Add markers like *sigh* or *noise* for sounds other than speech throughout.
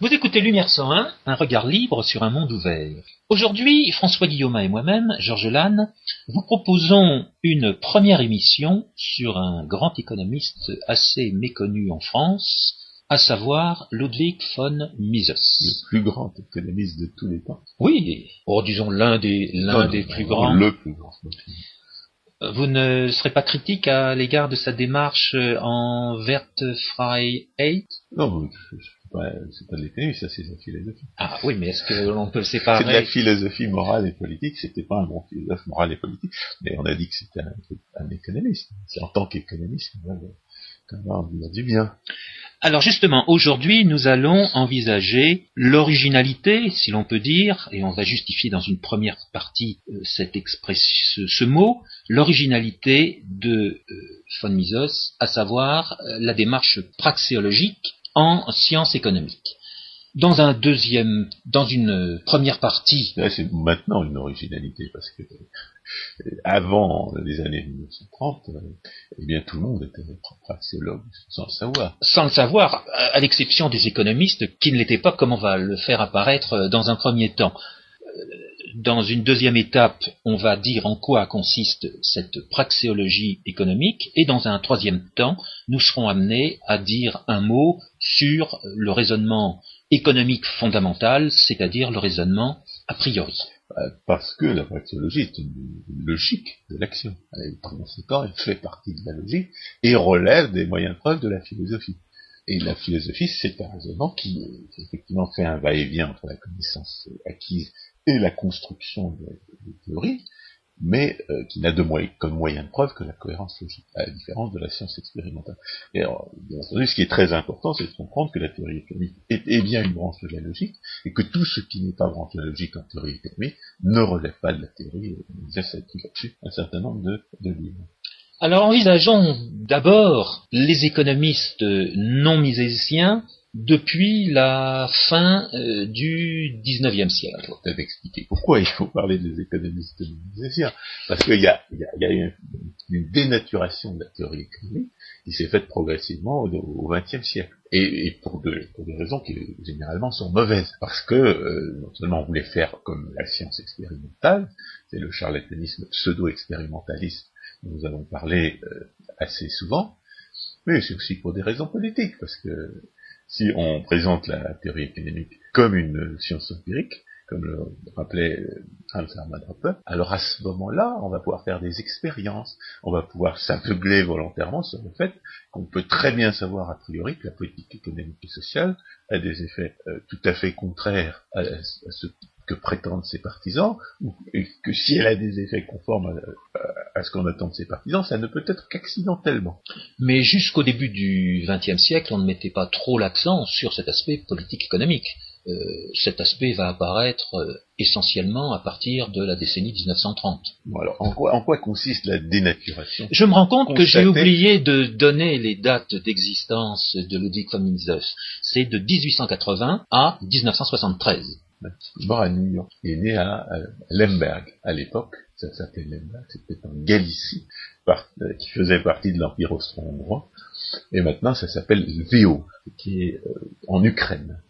Vous écoutez Lumière 101, un regard libre sur un monde ouvert. Aujourd'hui, François Guillaume et moi-même, Georges Lannes, vous proposons une première émission sur un grand économiste assez méconnu en France, à savoir Ludwig von Mises. Le plus grand économiste de tous les temps. Oui, oh, disons l'un des, l'un des plus grands. Le plus grand. Vous ne serez pas critique à l'égard de sa démarche en Wertfreiheit? Non, c'est pas de l'économie, ça c'est de la philosophie. Ah oui, mais est-ce que l'on peut séparer C'est de la philosophie morale et politique, c'était pas un bon philosophe moral et politique, mais on a dit que c'était un, économiste. C'est en tant qu'économiste qu'on va quand même dire du bien. Alors justement, aujourd'hui, nous allons envisager l'originalité, si l'on peut dire, et on va justifier dans une première partie euh, cette expression, ce, mot, l'originalité de euh, von Mises, à savoir euh, la démarche praxéologique en sciences économiques. Dans un deuxième, dans une première partie. C'est maintenant une originalité parce que euh, avant les années 1930, euh, eh bien tout le monde était praxéologue sans le savoir. Sans le savoir, à l'exception des économistes qui ne l'étaient pas, comme on va le faire apparaître euh, dans un premier temps. Dans une deuxième étape, on va dire en quoi consiste cette praxéologie économique, et dans un troisième temps, nous serons amenés à dire un mot sur le raisonnement économique fondamental, c'est-à-dire le raisonnement a priori. Euh, parce que la praxéologie est une, logique de l'action. Par conséquent, elle fait partie de la logique et relève des moyens de preuve de la philosophie. Et la philosophie, c'est un raisonnement qui, effectivement fait un va-et-vient entre la connaissance acquise la construction de, théories, mais euh, qui n'a de comme moyen de preuve que la cohérence logique, à la différence de la science expérimentale. Et alors, bien entendu, ce qui est très important, c'est de comprendre que la théorie économique est, bien une branche de la logique, et que tout ce qui n'est pas branche de la logique en théorie économique ne relève pas de la théorie. Ça, c'est là-dessus un certain nombre de, de livres. Alors envisageons d'abord les économistes non misésiens depuis la fin euh, du XIXe siècle. Je vais peut-être expliquer pourquoi il faut parler des économistes misésiens. Parce qu'il y a, y, a, y a une, une, dénaturation de la théorie économique qui s'est faite progressivement au XXe siècle. Et, et pour, de, pour, des raisons qui généralement sont mauvaises. Parce que euh, non seulement on voulait faire comme la science expérimentale, c'est le charlatanisme pseudo-expérimentaliste dont nous avons parlé euh, assez souvent, mais c'est aussi pour des raisons politiques, parce que si on présente la théorie économique comme une science empirique, comme le rappelait euh, Hans Hermann Hoppe, alors à ce moment-là, on va pouvoir faire des expériences, on va pouvoir s'aveugler volontairement sur le fait qu'on peut très bien savoir a priori que la politique économique et sociale a des effets euh, tout à fait contraires à, ce que prétendent ses partisans, ou que si elle a des effets conformes à, ce qu'on attend de ses partisans, ça ne peut être qu'accidentellement. Mais jusqu'au début du XXe siècle, on ne mettait pas trop l'accent sur cet aspect politique-économique. Euh, cet aspect va apparaître euh, essentiellement à partir de la décennie 1930. alors, en quoi, en quoi consiste la dénaturation Je me rends compte que j'ai oublié de donner les dates d'existence de Ludwig von Mises. C'est de 1880 à 1973 mort à New York. Il est né à, Lemberg, à l'époque, ça s'appelait Lemberg, c'était en Galicie, euh, qui faisait partie de l'Empire austro-hongrois, et maintenant ça s'appelle Lviv, qui est euh, en Ukraine.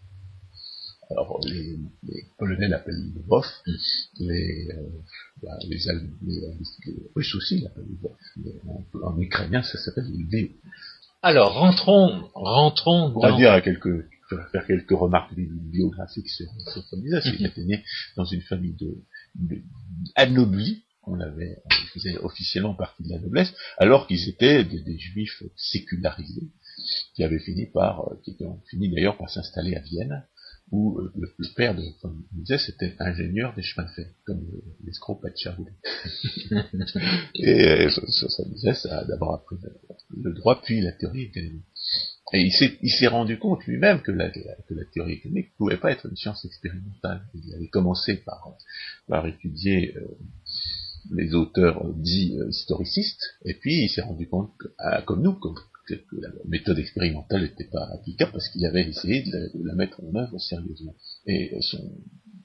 Alors les, Polonais l'appellent Lvov, les, euh, bah, les, Russes aussi l'appellent Lvov, mais en, ukrainien ça s'appelle Lviv. Alors rentrons, rentrons. On va dire à quelques je vais faire quelques remarques biographiques sur, sur Il mhm. était né dans une famille de, de on avait, ils faisaient officiellement partie de la noblesse, alors qu'ils étaient des, juifs sécularisés, qui avaient fini par, euh, qui ont fini d'ailleurs par s'installer à Vienne, où euh, le, père de Mises était ingénieur des chemins de fer, comme l'escroc Pacharou. *laughs* Et euh, ça, Mises a d'abord appris le droit, puis la théorie économique. Et il s'est rendu compte lui-même que la, que la théorie économique ne pouvait pas être une science expérimentale. Il avait commencé par, étudier euh, les auteurs dits euh, historicistes, et puis il s'est rendu compte, ah, comme nous, que, la méthode expérimentale n'était pas applicable parce qu'il avait essayé de la, mettre en œuvre sérieusement. Et son,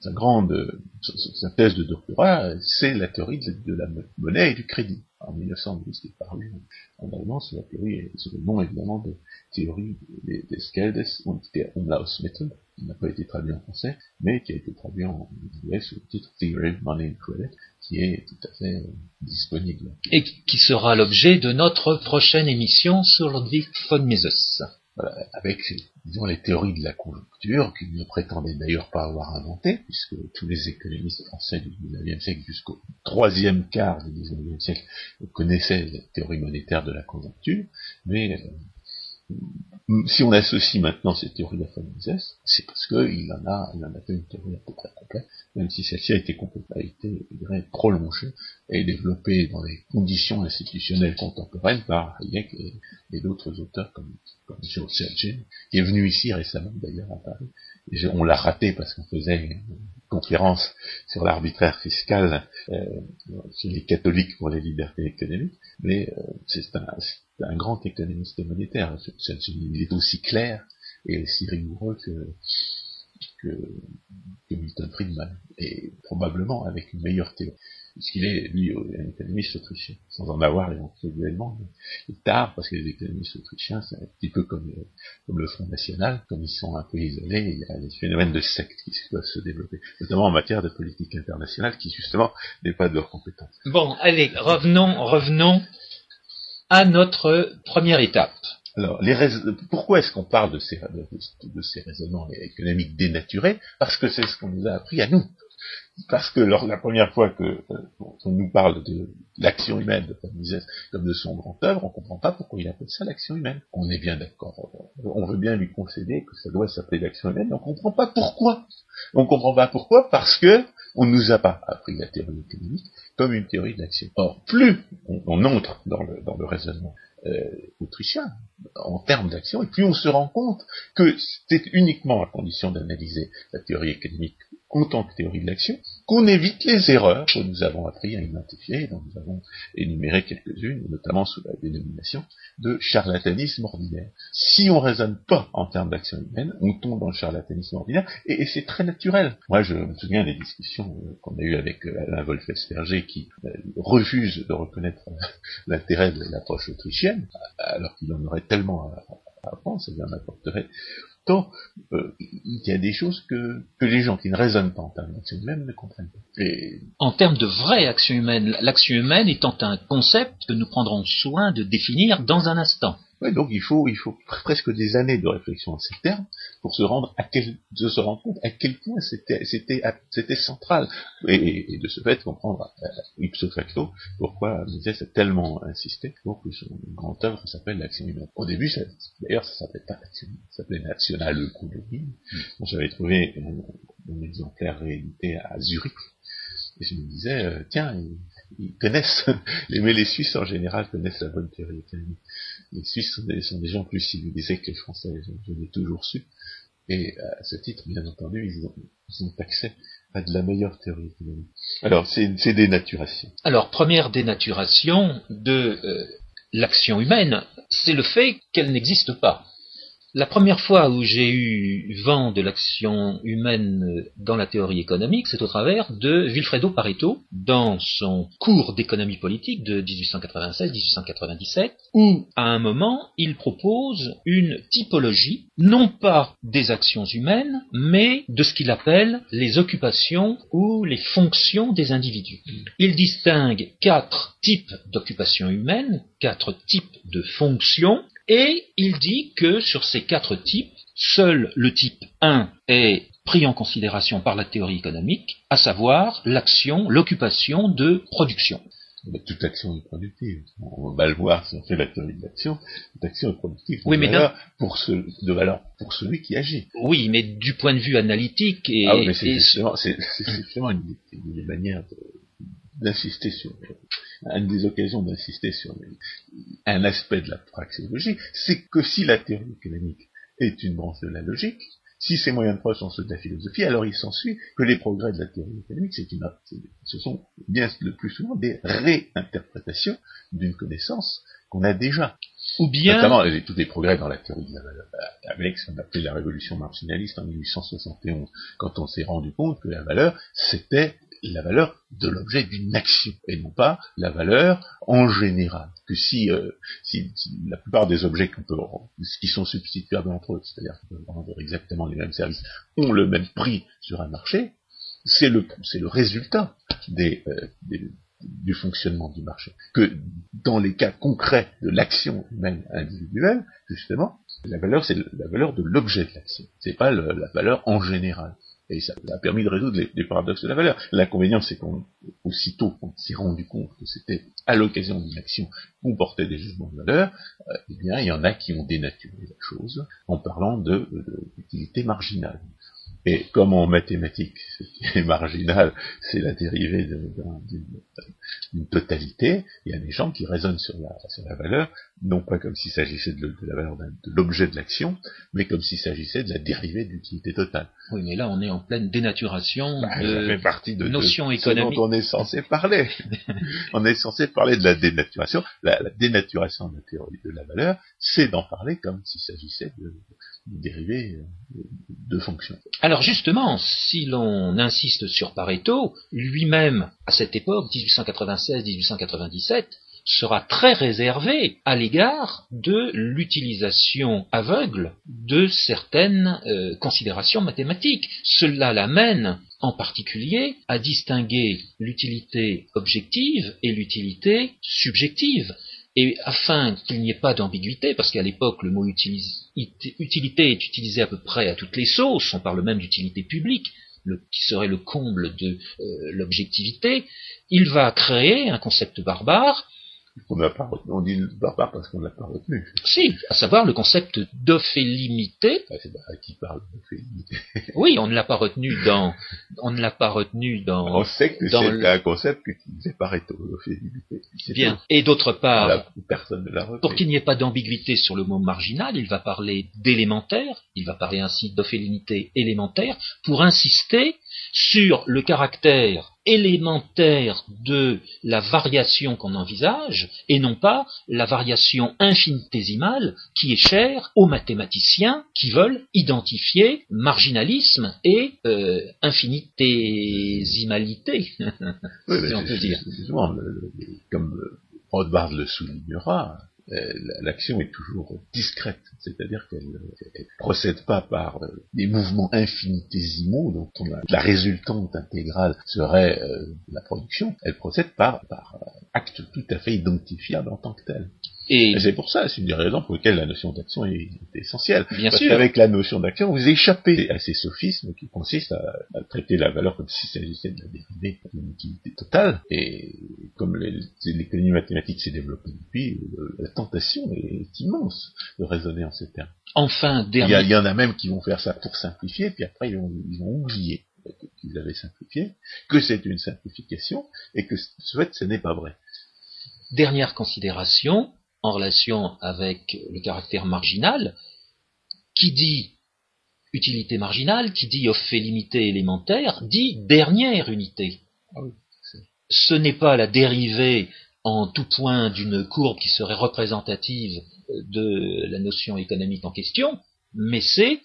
sa grande, sa thèse de doctorat, c'est la théorie de, la monnaie et du crédit. En 1912, il parlé en allemand, c'est la théorie, c'est le nom évidemment de théorie des, des Skeldes und der Umlaufsmittel, qui n'a pas été traduit en français, mais qui a été traduit en anglais sous le titre Theory, Money and Credit, qui est tout à fait euh, disponible. Et qui sera l'objet de notre prochaine émission sur Ludwig von Mises. Voilà, avec disons, les théories de la conjoncture, qu'il ne prétendait d'ailleurs pas avoir inventées, puisque tous les économistes français du XIXe siècle jusqu'au troisième quart du XIXe siècle connaissaient la théorie monétaire de la conjoncture, mais euh, si on associe maintenant ces théories à Mises, c'est parce qu'il en a, il en a fait une théorie à peu près complète, même si celle-ci a été a été, prolongée et développée dans les conditions institutionnelles contemporaines par Hayek et, d'autres auteurs comme, comme George Sergin, qui est venu ici récemment d'ailleurs à Paris. On l'a raté parce qu'on faisait une conférence sur l'arbitraire fiscal euh, chez les catholiques pour les libertés économiques, mais euh, c'est un, un grand économiste monétaire. Il est aussi clair et aussi rigoureux que, Milton Friedman, et probablement avec une meilleure théorie, puisqu'il est, lui, un économiste autrichien, sans en avoir éventuellement, mais tard, parce que les économistes autrichiens, c'est un petit peu comme le Front National, comme ils sont un peu isolés, il y a des phénomènes de secte qui doivent se développer, notamment en matière de politique internationale, qui justement n'est pas de leur compétence. Bon, allez, revenons, revenons à notre première étape. Alors, pourquoi est-ce qu'on parle de ces, de, ces raisonnements économiques dénaturés? Parce que c'est ce qu'on nous a appris à nous. Parce que lors, la première fois que euh, on nous parle de l'action humaine Mises comme de son grand œuvre, on ne comprend pas pourquoi il appelle ça l'action humaine. On est bien d'accord, on veut bien lui concéder que ça doit s'appeler l'action humaine, mais on ne comprend pas pourquoi. On ne comprend pas pourquoi parce que on ne nous a pas appris la théorie économique comme une théorie de l'action. Or, plus on, entre dans le, raisonnement euh, autrichien en termes d'action, et plus on se rend compte que c'est uniquement à condition d'analyser la théorie économique en tant que théorie de l'action, qu'on évite les erreurs que nous avons appris à identifier, dont nous avons énuméré quelques-unes, notamment sous la dénomination de charlatanisme ordinaire. Si on raisonne pas en termes d'action humaine, on tombe dans le charlatanisme ordinaire, et, c'est très naturel. Moi, je me souviens des discussions euh, qu'on a eues avec euh, Alain Wolf-Esperger, qui euh, refuse de reconnaître l'intérêt de l'approche autrichienne, alors qu'il en aurait tellement à, à apprendre, ça bien m'apporterait Euh, il y a des choses que, les gens qui ne raisonnent pas en termes d'action humaine ne comprennent pas. En termes de vraie action humaine, l'action humaine étant un concept que nous prendrons soin de définir dans un instant. Ouais, donc il faut, il faut presque des années de réflexion à ces termes pour se rendre à quel, de se rendre compte à quel point c'était, central et, de ce fait comprendre euh, ipso facto pourquoi Mises a tellement insisté pour que son grande œuvre s'appelle l'action. Au début, d'ailleurs, ça s'appelait pas l'action ça s'appelait National Economy. Mm. J'avais trouvé un, exemplaire réédité à Zurich et je me disais, euh, tiens, ils, connaissent, *laughs* les, mais les Suisses en général connaissent la bonne théorie économique. Les Suisses sont des, gens plus civilisés que les Français, je, l'ai toujours su. Et à ce titre, bien entendu, ils ont, ils accès à de la meilleure théorie économique. Alors, c'est dénaturation. Alors, première dénaturation de euh, l'action humaine, c'est le fait qu'elle n'existe pas. La première fois où j'ai eu vent de l'action humaine dans la théorie économique, c'est au travers de Vilfredo Pareto, dans son cours d'économie politique de 1896-1897, où, à un moment, il propose une typologie, non pas des actions humaines, mais de ce qu'il appelle les occupations ou les fonctions des individus. Il distingue quatre types d'occupations humaines, quatre types de fonctions, et il dit que sur ces quatre types, seul le type 1 est pris en considération par la théorie économique, à savoir l'action, l'occupation de production. toute action est productive. On va le voir si on fait la théorie de l'action. Toute action est productive. Oui, mais valeur pour de valeur pour celui qui agit. Oui, mais du point de vue analytique et. Ah oui, mais c'est justement, une, une, manière d'insister sur une des occasions d'insister sur un aspect de la praxéologie, c'est que si la théorie économique est une branche de la logique, si ces moyens de preuve sont ceux de la philosophie, alors il s'ensuit que les progrès de la théorie économique, c'est une, ce sont bien le plus souvent des réinterprétations d'une connaissance qu'on a déjà. Ou bien... Notamment tous les progrès dans la théorie de la valeur, avec ce qu'on appelait la révolution marginaliste en 1871, quand on s'est rendu compte que la valeur, c'était la valeur de l'objet d'une action, et non pas la valeur en général. Que si, euh, si, la plupart des objets qui sont substituables entre eux, c'est-à-dire qu'on peut rendre exactement les mêmes services, ont le même prix sur un marché, c'est le, le résultat euh, du fonctionnement du marché. Que dans les cas concrets de l'action même individuelle, justement, la valeur, c'est la valeur de l'objet de l'action. C'est pas la valeur en général. Et ça a permis de résoudre les, paradoxes de la valeur. L'inconvénient, c'est qu'on, aussitôt qu'on s'est rendu compte que c'était à l'occasion d'une action qu'on portait des jugements de valeur, euh, eh bien, il y en a qui ont dénaturé la chose en parlant de, d'utilité marginale. Et comme en mathématiques, ce qui est *laughs* marginal, c'est la dérivée d'une totalité, il y a des gens qui raisonnent sur la, sur la valeur, non pas comme s'il s'agissait de, la valeur de l'objet de l'action, mais comme s'il s'agissait de la dérivée d'utilité totale. Oui, mais là on est en pleine dénaturation bah, de fait partie de notions économiques. dont on est censé parler. *laughs* on est censé parler de la dénaturation. La, la dénaturation de la théorie de la valeur, c'est d'en parler comme s'il s'agissait de, dérivés euh, de fonctions. Alors justement, si l'on insiste sur Pareto, lui-même, à cette époque, 1896-1897, sera très réservé à l'égard de l'utilisation aveugle de certaines euh, considérations mathématiques. Cela l'amène en particulier à distinguer l'utilité objective et l'utilité subjective. Et afin qu'il n'y ait pas d'ambiguïté, parce qu'à l'époque le mot utilité est utilisé à peu près à toutes les sauces, on parle même d'utilité publique, qui serait le comble de euh, l'objectivité, il va créer un concept barbare on n'a pas on dit barbare parce qu'on ne l'a pas retenu. Si, à savoir le concept d'ophélimité. Ah, c'est qui parle d'ophélimité. *laughs* oui, on ne l'a pas retenu dans, on ne l'a pas retenu dans. On sait que c'est un concept qu'utilisait Pareto, l'ophélimité. Bien. Et d'autre part, personne ne l'a retenu. Pour qu'il n'y ait pas d'ambiguïté sur le mot marginal, il va parler d'élémentaire, il va parler ainsi d'ophélimité élémentaire, pour insister sur le caractère élémentaire de la variation qu'on envisage et non pas la variation infinitésimale qui est chère aux mathématiciens qui veulent identifier marginalisme et euh, infinitésimalité, si on peut dire. comme Rothbard le soulignera, euh, l'action est toujours discrète, c'est-à-dire qu'elle ne procède pas par euh, des mouvements infinitésimaux dont la résultante intégrale serait euh, la production, elle procède par, par acte tout à fait identifiable en tant que tel. Et, c'est pour ça, c'est une des raisons pour lesquelles la notion d'action est, essentielle. Bien Parce qu'avec la notion d'action, vous échappez à ces sophismes qui consistent à, traiter la valeur comme s'il s'agissait de la dérivée d'une utilité totale. Et comme l'économie mathématique s'est développée depuis, la tentation est immense de raisonner en ces termes. Enfin, dernier... il, y, en a même qui vont faire ça pour simplifier, puis après ils vont, ils vont oublier qu'ils avaient simplifié, que c'est une simplification, et que ce fait, ce n'est pas vrai. Dernière considération, en relation avec le caractère marginal, qui dit utilité marginale, qui dit fait limité élémentaire, dit dernière unité. Ah Ce n'est pas la dérivée en tout point d'une courbe qui serait représentative de la notion économique en question, mais c'est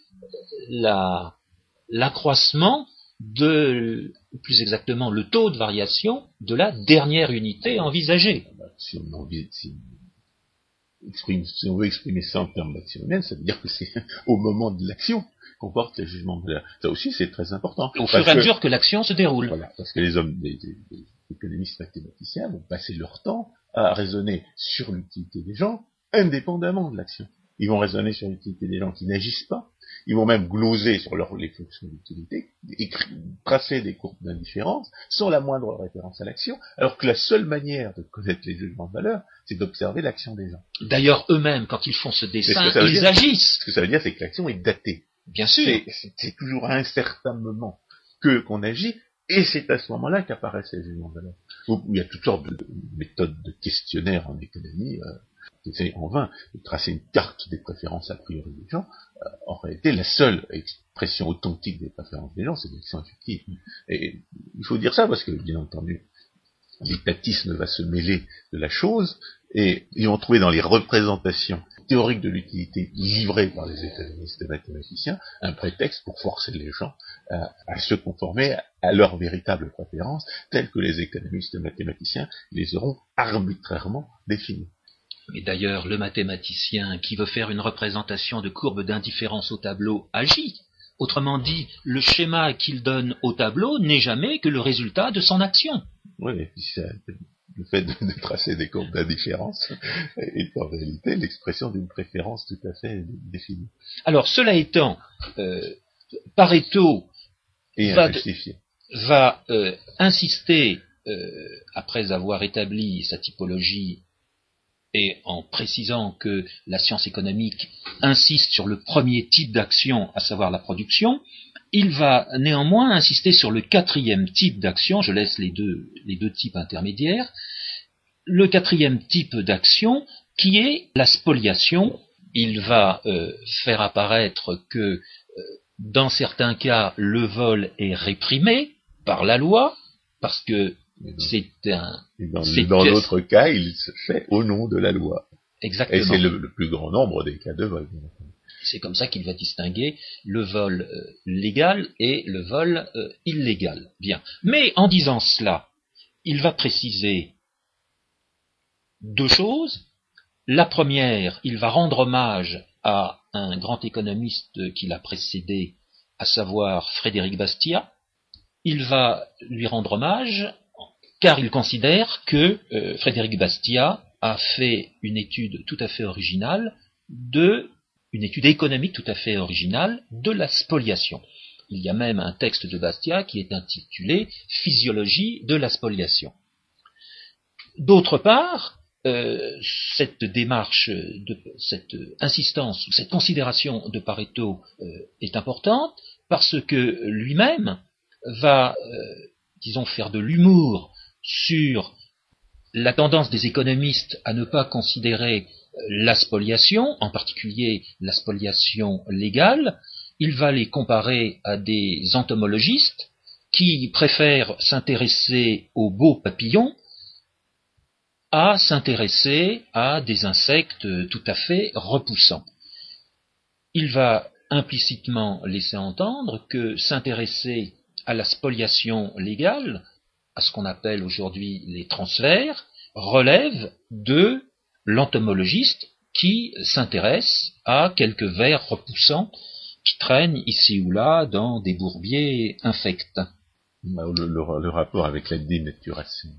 l'accroissement de, plus exactement, le taux de variation de la dernière unité envisagée. Ah bah, si si on veut exprimer ça en termes d'action humaine, ça veut dire que c'est *laughs* au moment de l'action qu'on porte les jugements de valeur. Ça aussi, c'est très important. Au fur et à mesure que l'action se déroule. Voilà, parce que les hommes, les, économistes mathématiciens vont passer leur temps à raisonner sur l'utilité des gens indépendamment de l'action. Ils vont raisonner sur l'utilité des gens qui n'agissent pas, ils vont même gloser sur leur, les fonctions d'utilité, tracer des courbes d'indifférence, sans la moindre référence à l'action, alors que la seule manière de connaître les jugements de valeur, c'est d'observer l'action des gens. D'ailleurs, eux-mêmes, quand ils font ce dessin, ils agissent. Ce que ça veut dire, c'est que l'action est datée. Bien sûr. C'est toujours à un certain moment que qu'on agit, et c'est à ce moment-là qu'apparaissent les jugements de valeur. Il y a toutes sortes de, méthodes de questionnaire en économie. Euh, c'est en vain de tracer une carte des préférences a priori des gens. Euh, en réalité, la seule expression authentique des préférences des gens, c'est l'action effective. Et il faut dire ça parce que, bien entendu, l'étatisme va se mêler de la chose et ils vont trouver dans les représentations théorique de l'utilité livrée par les économistes mathématiciens un prétexte pour forcer les gens à, se conformer à leurs véritables préférences, telles que les économistes mathématiciens les auront arbitrairement définies. Mais d'ailleurs, le mathématicien qui veut faire une représentation de courbe d'indifférence au tableau agit. Autrement dit, le schéma qu'il donne au tableau n'est jamais que le résultat de son action. Oui, le fait de, tracer des courbes d'indifférence est en réalité l'expression d'une préférence tout à fait définie. Alors, cela étant, euh, Pareto va, euh, insister, euh, après avoir établi sa typologie et en précisant que la science économique insiste sur le premier type d'action, à savoir la production, il va néanmoins insister sur le quatrième type d'action, je laisse les deux, les deux types intermédiaires, le quatrième type d'action qui est la spoliation. Il va euh, faire apparaître que euh, dans certains cas le vol est réprimé par la loi, parce que c'est un. dans d'autres cas, il se fait au nom de la loi. Exactement. Et c'est le, plus grand nombre des cas de vol. C'est comme ça qu'il va distinguer le vol euh, légal et le vol euh, illégal. Bien. Mais en disant cela, il va préciser deux choses. La première, il va rendre hommage à un grand économiste qui l'a précédé, à savoir Frédéric Bastiat. Il va lui rendre hommage car il considère que euh, Frédéric Bastiat a fait une étude tout à fait originale de une étude économique tout à fait originale de la spoliation. Il y a même un texte de Bastiat qui est intitulé Physiologie de la spoliation. D'autre part, euh, cette démarche, cette insistance, cette considération de Pareto euh, est importante parce que lui-même va, disons, faire de l'humour sur la tendance des économistes à ne pas considérer euh, la spoliation, en particulier la spoliation légale, il va les comparer à des entomologistes qui préfèrent s'intéresser aux beaux papillons à s'intéresser à des insectes tout à fait repoussants. Il va implicitement laisser entendre que s'intéresser à la spoliation légale à ce qu'on appelle aujourd'hui les transferts, relève de l'entomologiste qui s'intéresse à quelques vers repoussants qui traînent ici ou là dans des bourbiers infects. Bah, le, rapport avec la dénaturation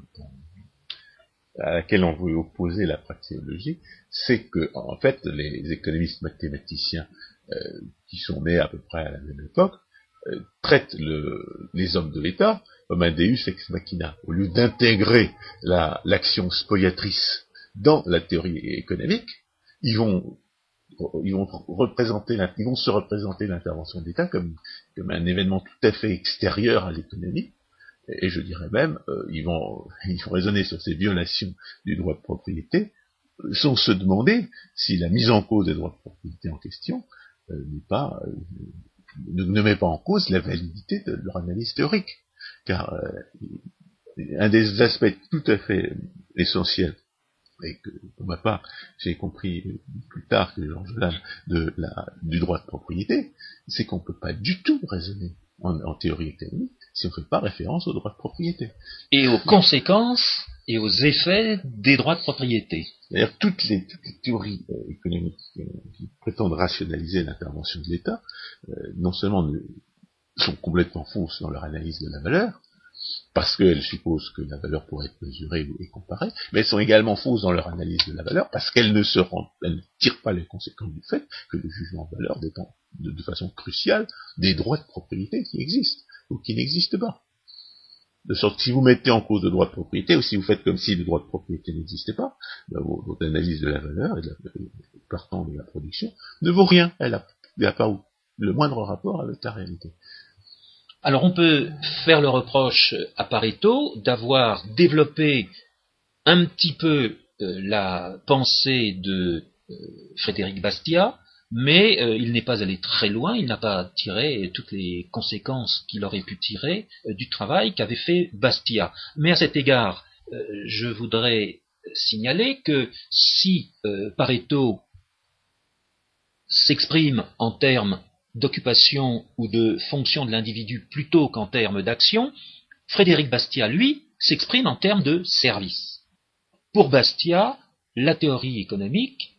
à laquelle on veut opposer la praxéologie, c'est que en fait les économistes mathématiciens euh, qui sont nés à peu près à la même époque euh, traitent les hommes de l'État comme un deus ex machina. Au lieu d'intégrer l'action spoliatrice dans la théorie économique, ils vont, représenter, ils vont se représenter l'intervention d'État comme, comme un événement tout à fait extérieur à l'économie, et, je dirais même, euh, ils, vont, *laughs* ils vont raisonner sur ces violations du droit de propriété, sans se demander si la mise en cause des droits de propriété en question euh, n'est pas, euh, ne, ne, met pas en cause la validité de leur analyse théorique car euh, un des aspects tout à fait essentiels, et que pour ma part j'ai compris plus tard que Georges Lannes de la, du droit de propriété, c'est qu'on ne peut pas du tout raisonner en, théorie économique si on ne fait pas référence au droit de propriété. Et aux conséquences et aux effets des droits de propriété. D'ailleurs, toutes les, théories euh, économiques euh, qui prétendent rationaliser l'intervention de l'État, non seulement ne, sont complètement fausses dans leur analyse de la valeur, parce qu'elles supposent que la valeur pourrait être mesurée et comparée, mais elles sont également fausses dans leur analyse de la valeur, parce qu'elles ne se rendent, elles ne tirent pas les conséquences du fait que le jugement de valeur dépend de, façon cruciale des droits de propriété qui existent, ou qui n'existent pas. De sorte que si vous mettez en cause le droit de propriété, ou si vous faites comme si le droit de propriété n'existait pas, ben, votre analyse de la valeur et de la, partant de la production ne vaut rien. Elle n'a pas le moindre rapport avec la réalité. Alors on peut faire le reproche à Pareto d'avoir développé un petit peu euh, la pensée de euh, Frédéric Bastiat, mais euh, il n'est pas allé très loin, il n'a pas tiré toutes les conséquences qu'il aurait pu tirer du travail qu'avait fait Bastiat. Mais à cet égard, je voudrais signaler que si Pareto s'exprime en termes d'occupation ou de fonction de l'individu plutôt qu'en termes d'action, Frédéric Bastiat, lui, s'exprime en termes de service. Pour Bastiat, la théorie économique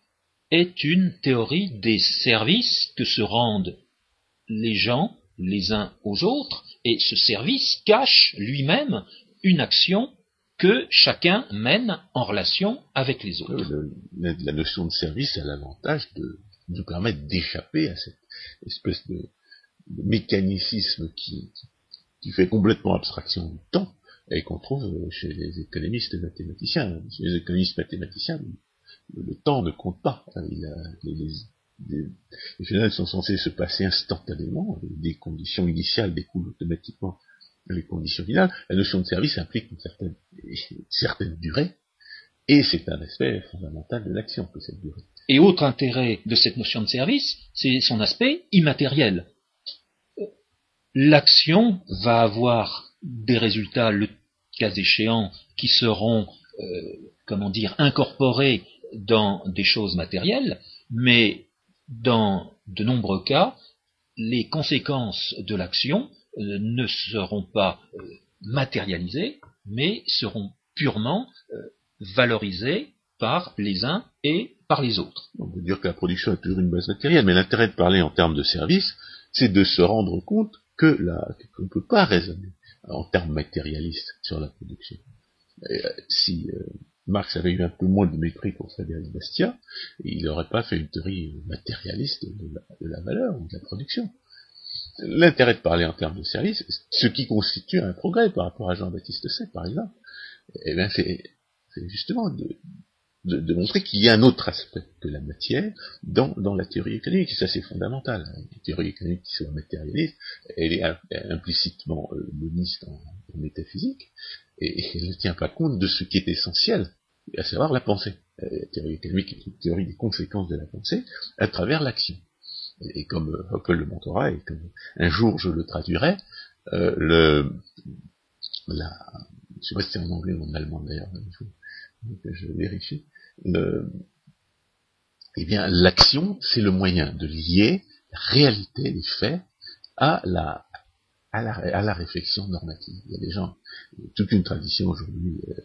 est une théorie des services que se rendent les gens les uns aux autres, et ce service cache lui-même une action que chacun mène en relation avec les autres. la, notion de service a l'avantage de nous permettre d'échapper à cette espèce de, mécanicisme qui, fait complètement abstraction du temps et qu'on trouve chez les économistes mathématiciens. Chez les économistes mathématiciens, le, temps ne compte pas. les, phénomènes sont censés se passer instantanément, des conditions initiales découlent automatiquement les conditions finales. La notion de service implique une certaine, certaine durée, et c'est un aspect fondamental de l'action que cette durée. Et autre intérêt de cette notion de service, c'est son aspect immatériel. L'action va avoir des résultats, le cas échéant, qui seront, euh, comment dire, incorporés dans des choses matérielles, mais dans de nombreux cas, les conséquences de l'action euh, ne seront pas euh, matérialisées, mais seront purement valorisées par les uns et les autres. On peut dire que la production est toujours une base matérielle, mais l'intérêt de parler en termes de service, c'est de se rendre compte que qu'on ne peut pas raisonner en termes matérialistes sur la production. Euh, si euh, Marx avait eu un peu moins de mépris pour Frédéric Bastiat, il n'aurait pas fait une théorie matérialiste de la, valeur ou de la production. L'intérêt de parler en termes de service, ce qui constitue un progrès par rapport à Jean-Baptiste Say, par exemple, eh c'est justement de, de, montrer qu'il y a un autre aspect que la matière dans, dans la théorie économique, et ça c'est fondamental. Une théorie économique qui soit matérialiste, elle est implicitement euh, moniste en, métaphysique, et, elle ne tient pas compte de ce qui est essentiel, à savoir la pensée. Euh, la théorie économique est une théorie des conséquences de la pensée à travers l'action. Et, comme euh, Hopple le montrera, et comme un jour je le traduirai, euh, le, la, je sais pas si c'est en anglais ou en allemand d'ailleurs, je vérifie, eh bien, l'action, c'est le moyen de lier la réalité des faits à la, à la, à la réflexion normative. Il y a des gens, toute une tradition aujourd'hui, euh,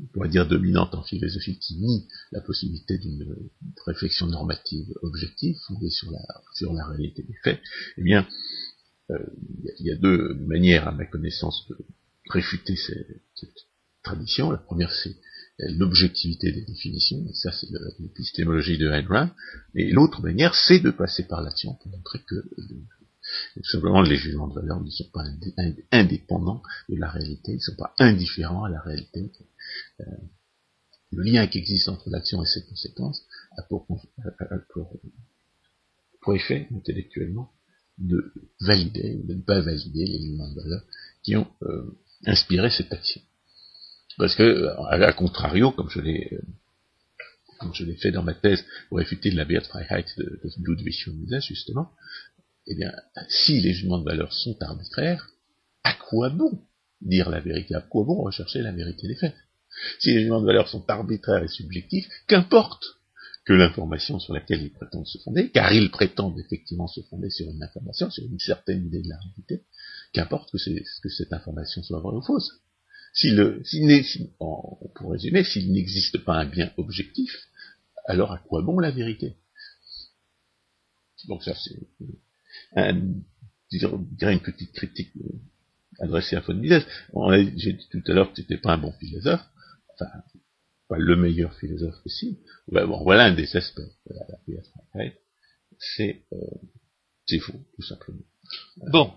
on pourrait dire dominante en philosophie, qui nie la possibilité d'une réflexion normative objective fondée sur la, sur la réalité des faits. Eh bien, euh, il y a deux manières, à ma connaissance, de réfuter cette tradition. La première, c'est l'objectivité des définitions, et ça c'est l'épistémologie de Ayn et l'autre manière c'est de passer par l'action pour montrer que euh, simplement les jugements de valeur ne sont pas indépendants de la réalité, ils ne sont pas indifférents à la réalité. Euh, le lien qui existe entre l'action et ses conséquences a pour, pour, effet intellectuellement de valider ou de ne pas valider les jugements de valeur qui ont euh, inspiré cette action. Parce que, à, contrario, comme je l'ai comme je l'ai fait dans ma thèse pour réfuter la Wertfreiheit de, de Ludwig Mises, justement, eh bien, si les jugements de valeur sont arbitraires, à quoi bon dire la vérité? À quoi bon rechercher la vérité des faits? Si les jugements de valeur sont arbitraires et subjectifs, qu'importe que l'information sur laquelle ils prétendent se fonder, car ils prétendent effectivement se fonder sur une information, sur une certaine idée de la réalité, qu'importe que cette information soit vraie ou fausse. Si le, si, pour résumer, s'il n'existe pas un bien objectif, alors à quoi bon la vérité? Donc ça, c'est une petite critique euh, adressée à von. J'ai dit tout à l'heure que tu n'étais pas un bon philosophe, enfin, pas le meilleur philosophe possible. Ben bon, voilà un des aspects de la C'est euh, c'est faux, tout simplement. Bon,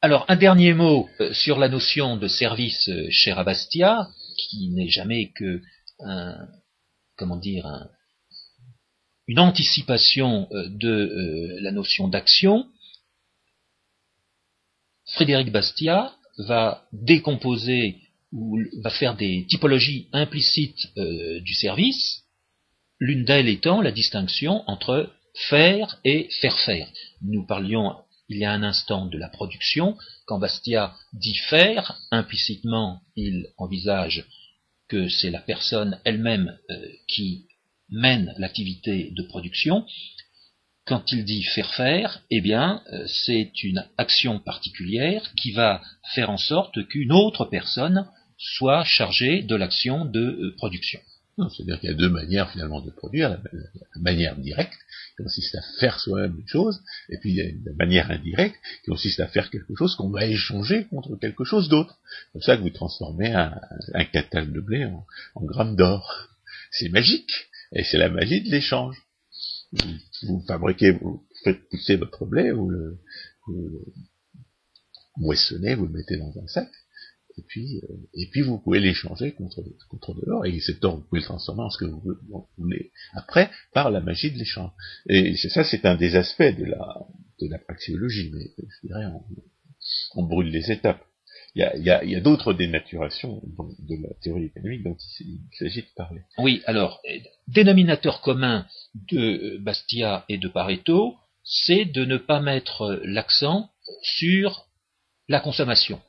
alors, un dernier mot euh, sur la notion de service euh, chez Rabastia, qui n'est jamais que un, comment dire, une anticipation euh, de la notion d'action. Frédéric Bastia va décomposer ou va faire des typologies implicites du service, l'une d'elles étant la distinction entre faire et faire faire. Nous parlions il y a un instant de la production, quand Bastia dit faire, implicitement il envisage que c'est la personne elle-même euh, qui mène l'activité de production, quand il dit faire faire, eh bien, euh, c'est une action particulière qui va faire en sorte qu'une autre personne soit chargée de l'action de euh, production. C'est-à-dire qu'il y a deux manières finalement de produire, la, manière directe, qui consiste à faire soi-même une chose, et puis il y a la manière indirecte, qui consiste à faire quelque chose qu'on va échanger contre quelque chose d'autre. C'est comme ça que vous transformez un, un de blé en, en grammes d'or. C'est magique, et c'est la magie de l'échange vous, fabriquez, vous faites pousser votre blé, vous le, moissonnez, vous le mettez dans un sac, et puis, euh, et puis vous pouvez l'échanger contre, contre de l'or, et cet or, vous pouvez le transformer en ce que vous voulez après, par la magie de l'échange. Et ça, c'est un des aspects de la, de la praxéologie, mais je dirais, on brûle les étapes il y a, d'autres dénaturations de la théorie économique dont il, s'agit de parler. Oui, alors, dénominateur commun de Bastia et de Pareto, c'est de ne pas mettre l'accent sur la consommation.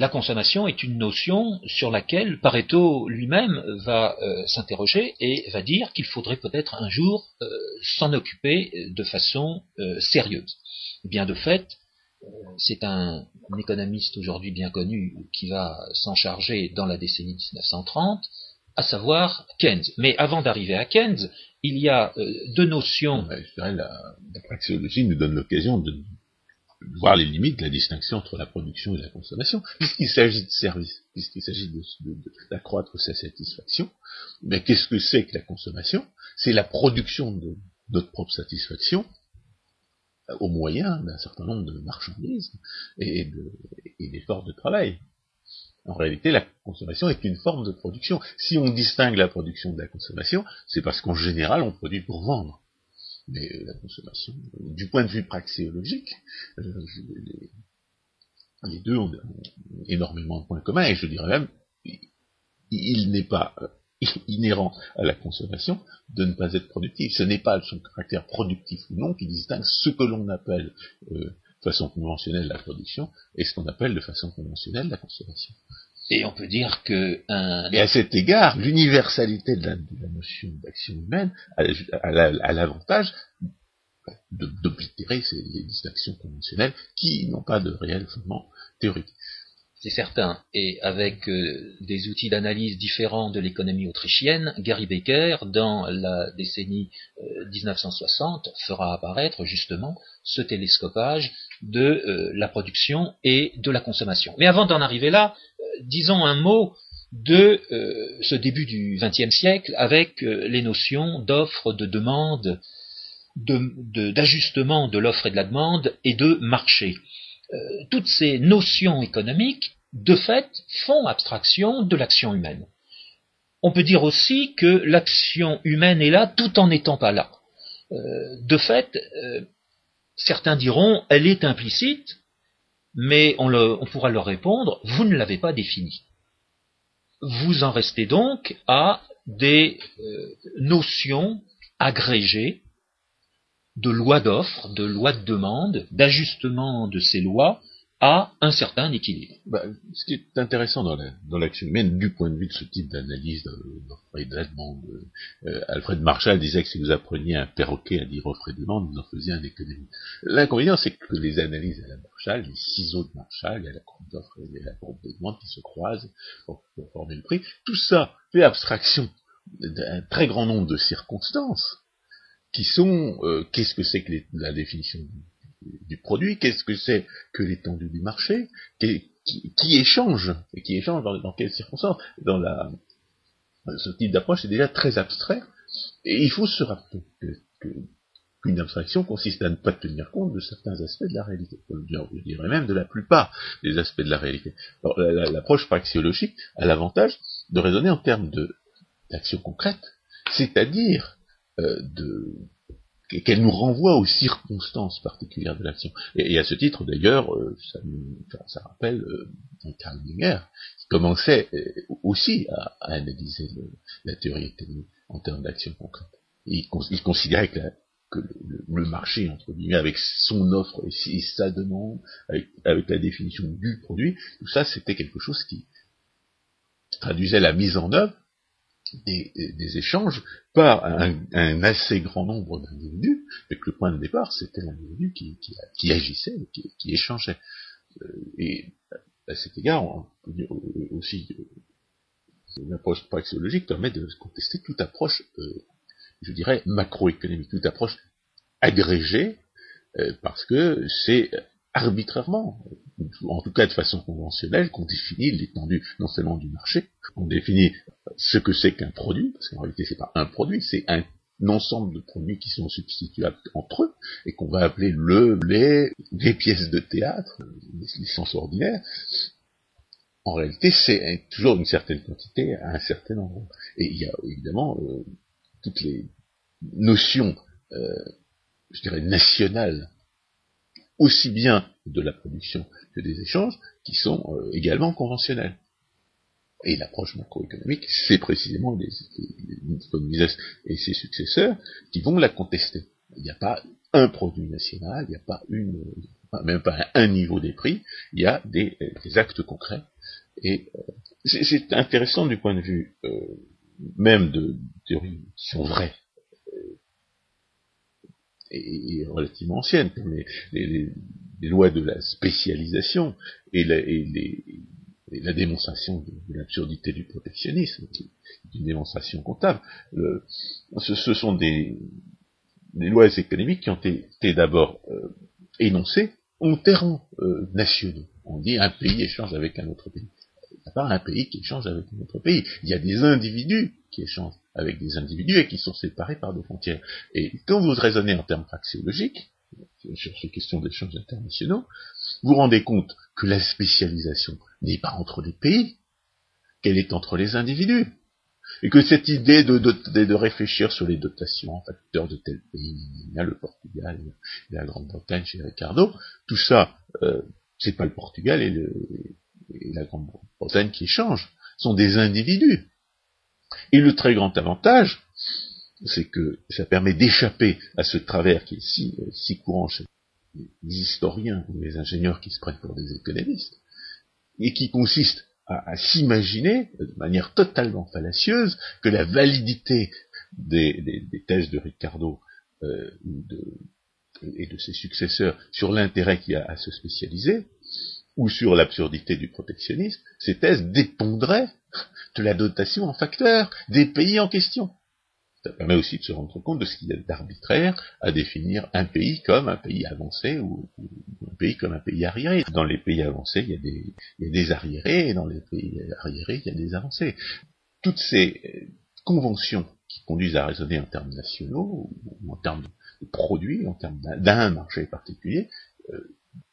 La consommation est une notion sur laquelle Pareto lui-même va euh, s'interroger et va dire qu'il faudrait peut-être un jour euh, s'en occuper de façon euh, sérieuse. Eh bien de fait, c'est un, économiste aujourd'hui bien connu qui va s'en charger dans la décennie 1930, à savoir Keynes. Mais avant d'arriver à Keynes, il y a deux notions. la, la praxéologie nous donne l'occasion de voir les limites de la distinction entre la production et la consommation, puisqu'il s'agit de service, puisqu'il s'agit d'accroître sa satisfaction. Mais qu'est-ce que c'est que la consommation? C'est la production de notre propre satisfaction au moyen d'un certain nombre de marchandises et, d'efforts de travail. En réalité, la consommation est une forme de production. Si on distingue la production de la consommation, c'est parce qu'en général, on produit pour vendre. Mais euh, la consommation, du point de vue praxéologique, euh, les, deux ont, énormément de points communs, et je dirais même, il n'est pas euh, *laughs* inhérent à la consommation de ne pas être productif. Ce n'est pas son caractère productif ou non qui distingue ce que l'on appelle euh, de façon conventionnelle la production et ce qu'on appelle de façon conventionnelle la consommation. Et on peut dire que un... Et à cet égard, l'universalité de, la, notion d'action humaine a, l'avantage d'oblitérer ces distinctions conventionnelles qui n'ont pas de réel fondement théorique c'est certain. Et avec euh, des outils d'analyse différents de l'économie autrichienne, Gary Becker, dans la décennie 1960, euh, fera apparaître justement ce télescopage de euh, la production et de la consommation. Mais avant d'en arriver là, disons un mot de ce début du XXe siècle avec les notions d'offre, de demande, d'ajustement de l'offre et de la demande et de marché. Euh, toutes ces notions économiques, de fait, font abstraction de l'action humaine. On peut dire aussi que l'action humaine est là tout en n'étant pas là. Euh, de fait, euh, certains diront elle est implicite, mais on, pourra leur répondre vous ne l'avez pas définie. Vous en restez donc à des notions agrégées de loi d'offre, de loi de demande, d'ajustement de ces lois à un certain équilibre. Bah, ce qui est intéressant dans l'action humaine, du point de vue de ce type d'analyse et de demande, euh, Alfred Marshall disait que si vous appreniez un perroquet à dire et demande, vous en faisiez un économiste. L'inconvénient, c'est que les analyses à la Marshall, les ciseaux de Marshall, il y a la courbe d'offre et la courbe de demande qui se croisent pour former le prix, tout ça fait abstraction d'un très grand nombre de circonstances qui sont euh, qu'est-ce que c'est que la définition du, produit, qu'est-ce que c'est que l'étendue du marché, qui, échange, et qui échange dans, quelles circonstances. Dans la, ce type d'approche est déjà très abstrait, et il faut se rappeler qu'une abstraction consiste à ne pas tenir compte de certains aspects de la réalité. Je dirais même de la plupart des aspects de la réalité. L'approche praxéologique a l'avantage de raisonner en termes d'action concrète, c'est-à-dire euh, qu'elle nous renvoie aux circonstances particulières de l'action. Et, à ce titre, d'ailleurs, euh, ça, rappelle euh, Karl Minger, qui commençait aussi à, analyser la théorie économique en termes d'action concrète. il, considérait que, le, marché, entre guillemets, avec son offre et, sa demande, avec, la définition du produit, tout ça, c'était quelque chose qui traduisait la mise en œuvre des, des, échanges par un, assez grand nombre d'individus, mais que le point de départ, c'était l'individu qui, qui, agissait, qui, qui échangeait. Euh, et à cet égard, on peut aussi une approche praxéologique permet de contester toute approche, euh, je dirais, macroéconomique, toute approche agrégée, euh, parce que c'est arbitrairement, en tout cas de façon conventionnelle, qu'on définit l'étendue non seulement du marché, on définit ce que c'est qu'un produit, parce qu'en réalité c'est pas un produit, c'est un ensemble de produits qui sont substituables entre eux, et qu'on va appeler le, les, les pièces de théâtre, les licences ordinaires, en réalité, c'est toujours une certaine quantité à un certain endroit. Et il y a évidemment euh, toutes les notions, euh, je dirais, nationales aussi bien de la production que des échanges, qui sont euh, également conventionnels. Et l'approche macroéconomique, c'est précisément les, les, et ses successeurs qui vont la contester. Il n'y a pas un produit national, il n'y a pas une, même pas un niveau des prix, il y a des, des actes concrets. Et euh, c'est intéressant du point de vue euh, même de qui sont et, relativement anciennes, comme les, lois de la spécialisation et la, la démonstration de, l'absurdité du protectionnisme, qui est une démonstration comptable. ce, sont des, lois économiques qui ont été d'abord euh, énoncées en termes euh, nationaux. On dit un pays échange avec un autre pays. Il a pas un pays qui échange avec un autre pays. Il y a des individus qui échangent avec des individus et qui sont séparés par des frontières. Et quand vous raisonnez en termes praxéologiques, sur ces questions d'échanges internationaux, vous rendez compte que la spécialisation n'est pas entre les pays, qu'elle est entre les individus. Et que cette idée de, de, réfléchir sur les dotations en facteurs de tel pays, le Portugal et la Grande-Bretagne chez Ricardo, tout ça, euh, c'est pas le Portugal et, le, et la Grande-Bretagne qui échangent, sont des individus. Et le très grand avantage, c'est que ça permet d'échapper à ce travers qui est si, courant chez les historiens ou les ingénieurs qui se prennent pour des économistes, et qui consiste à, s'imaginer, de manière totalement fallacieuse, que la validité des, thèses de Ricardo euh, et de ses successeurs sur l'intérêt qu'il y a à se spécialiser, ou sur l'absurdité du protectionnisme, ces thèses dépendraient de la dotation en facteurs des pays en question. Ça permet aussi de se rendre compte de ce qu'il y a d'arbitraire à définir un pays comme un pays avancé ou, un pays comme un pays arriéré. Dans les pays avancés, il y, a des, arriérés, et dans les pays arriérés, il y a des avancés. Toutes ces conventions qui conduisent à raisonner en termes nationaux, ou en termes de produits, en termes d'un marché particulier,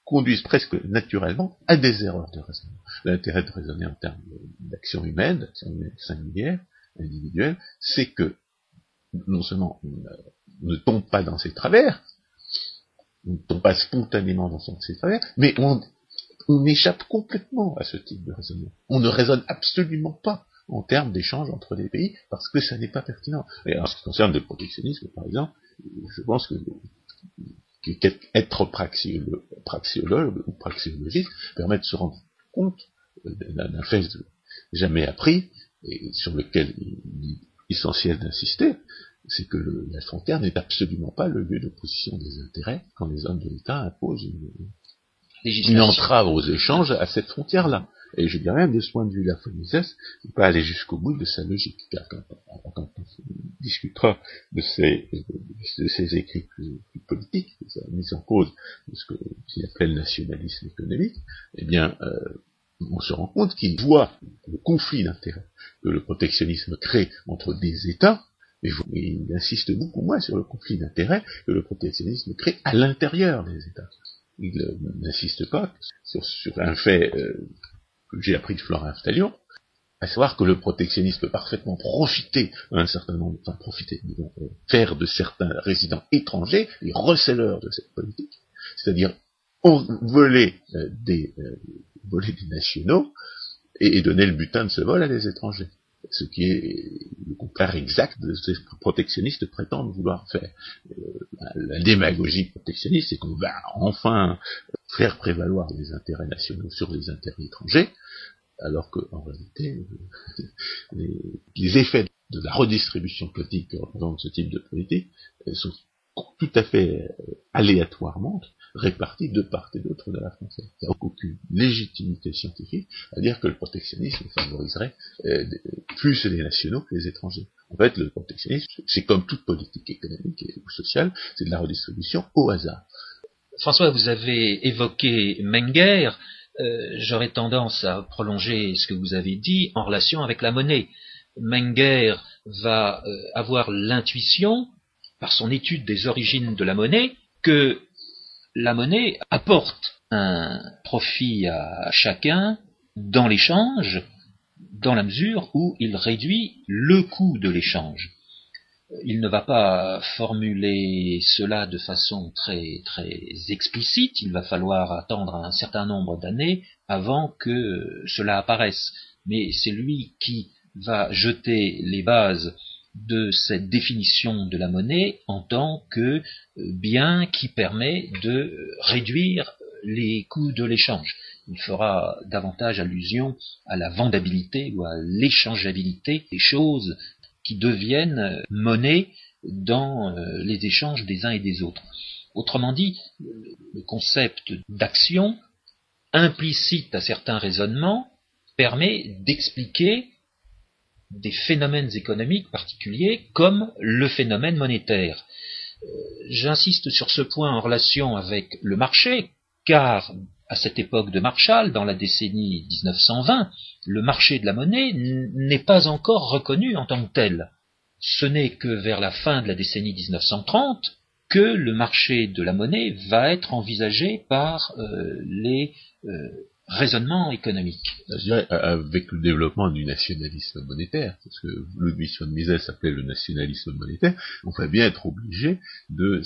conduisent presque naturellement à des erreurs de raisonnement. L'intérêt de raisonner en termes d'action humaine, d'action singulière, individuelle, c'est que non seulement on ne, tombe pas dans ces travers, on ne tombe pas spontanément dans ces travers, mais on, échappe complètement à ce type de raisonnement. On ne raisonne absolument pas en termes d'échange entre des pays parce que ça n'est pas pertinent. Et en ce qui concerne le protectionnisme, par exemple, je pense que être praxiologue ou praxiologiste permet de se rendre compte d'un fait jamais appris et sur lequel il est essentiel d'insister, c'est que la frontière n'est absolument pas le lieu d'opposition des intérêts quand les hommes de l'État imposent une, entrave aux échanges à cette frontière-là. Et je dirais même de ce point de vue-là, ne pas aller jusqu'au bout de sa logique, car quand, on discutera de ses, écrits plus, politiques, de sa mise en cause de ce qu'il appelle le nationalisme économique, eh bien, euh, on se rend compte qu'il voit le conflit d'intérêts que le protectionnisme crée entre des États, et il insiste beaucoup moins sur le conflit d'intérêts que le protectionnisme crée à l'intérieur des États. Il euh, n'insiste pas sur, un fait euh, j'ai appris de Florin Stalion, à savoir que le protectionnisme peut parfaitement profiter un certain nombre, enfin profiter, euh, faire de certains résidents étrangers les recelleurs de cette politique, c'est-à-dire voler des voler des nationaux et, donner le butin de ce vol à des étrangers. Ce qui est le contraire exact de ce que les protectionnistes prétendent vouloir faire. Euh, la démagogie protectionniste, c'est qu'on va enfin faire prévaloir les intérêts nationaux sur les intérêts étrangers, alors qu'en réalité, *laughs* les, effets de la redistribution politique que représente ce type de politique sont tout à fait aléatoirement répartis de part et d'autre de la frontière. Il n'y a aucune légitimité scientifique à dire que le protectionnisme favoriserait plus les nationaux que les étrangers. En fait, le protectionnisme, c'est comme toute politique économique ou sociale, c'est de la redistribution au hasard. François, vous avez évoqué Menger. Euh, j'aurais tendance à prolonger ce que vous avez dit en relation avec la monnaie. Menger va euh, avoir l'intuition, par son étude des origines de la monnaie, que la monnaie apporte un profit à chacun dans l'échange, dans la mesure où il réduit le coût de l'échange il ne va pas formuler cela de façon très, très explicite, il va falloir attendre un certain nombre d'années avant que cela apparaisse. Mais c'est lui qui va jeter les bases de cette définition de la monnaie en tant que bien qui permet de réduire les coûts de l'échange. Il fera davantage allusion à la vendabilité ou à l'échangeabilité des choses qui deviennent monnaie dans euh, les échanges des uns et des autres. Autrement dit, le concept d'action implicite à certains raisonnements permet d'expliquer des phénomènes économiques particuliers comme le phénomène monétaire. Euh, j'insiste sur ce point en relation avec le marché, car à cette époque de Marshall, dans la décennie 1920, le marché de la monnaie n'est pas encore reconnu en tant que tel. Ce n'est que vers la fin de la décennie 1930 que le marché de la monnaie va être envisagé par euh, les euh, raisonnements économiques. Je dirais, avec le développement du nationalisme monétaire, parce que Ludwig von Mises s'appelait le nationalisme monétaire, on va bien être obligé de,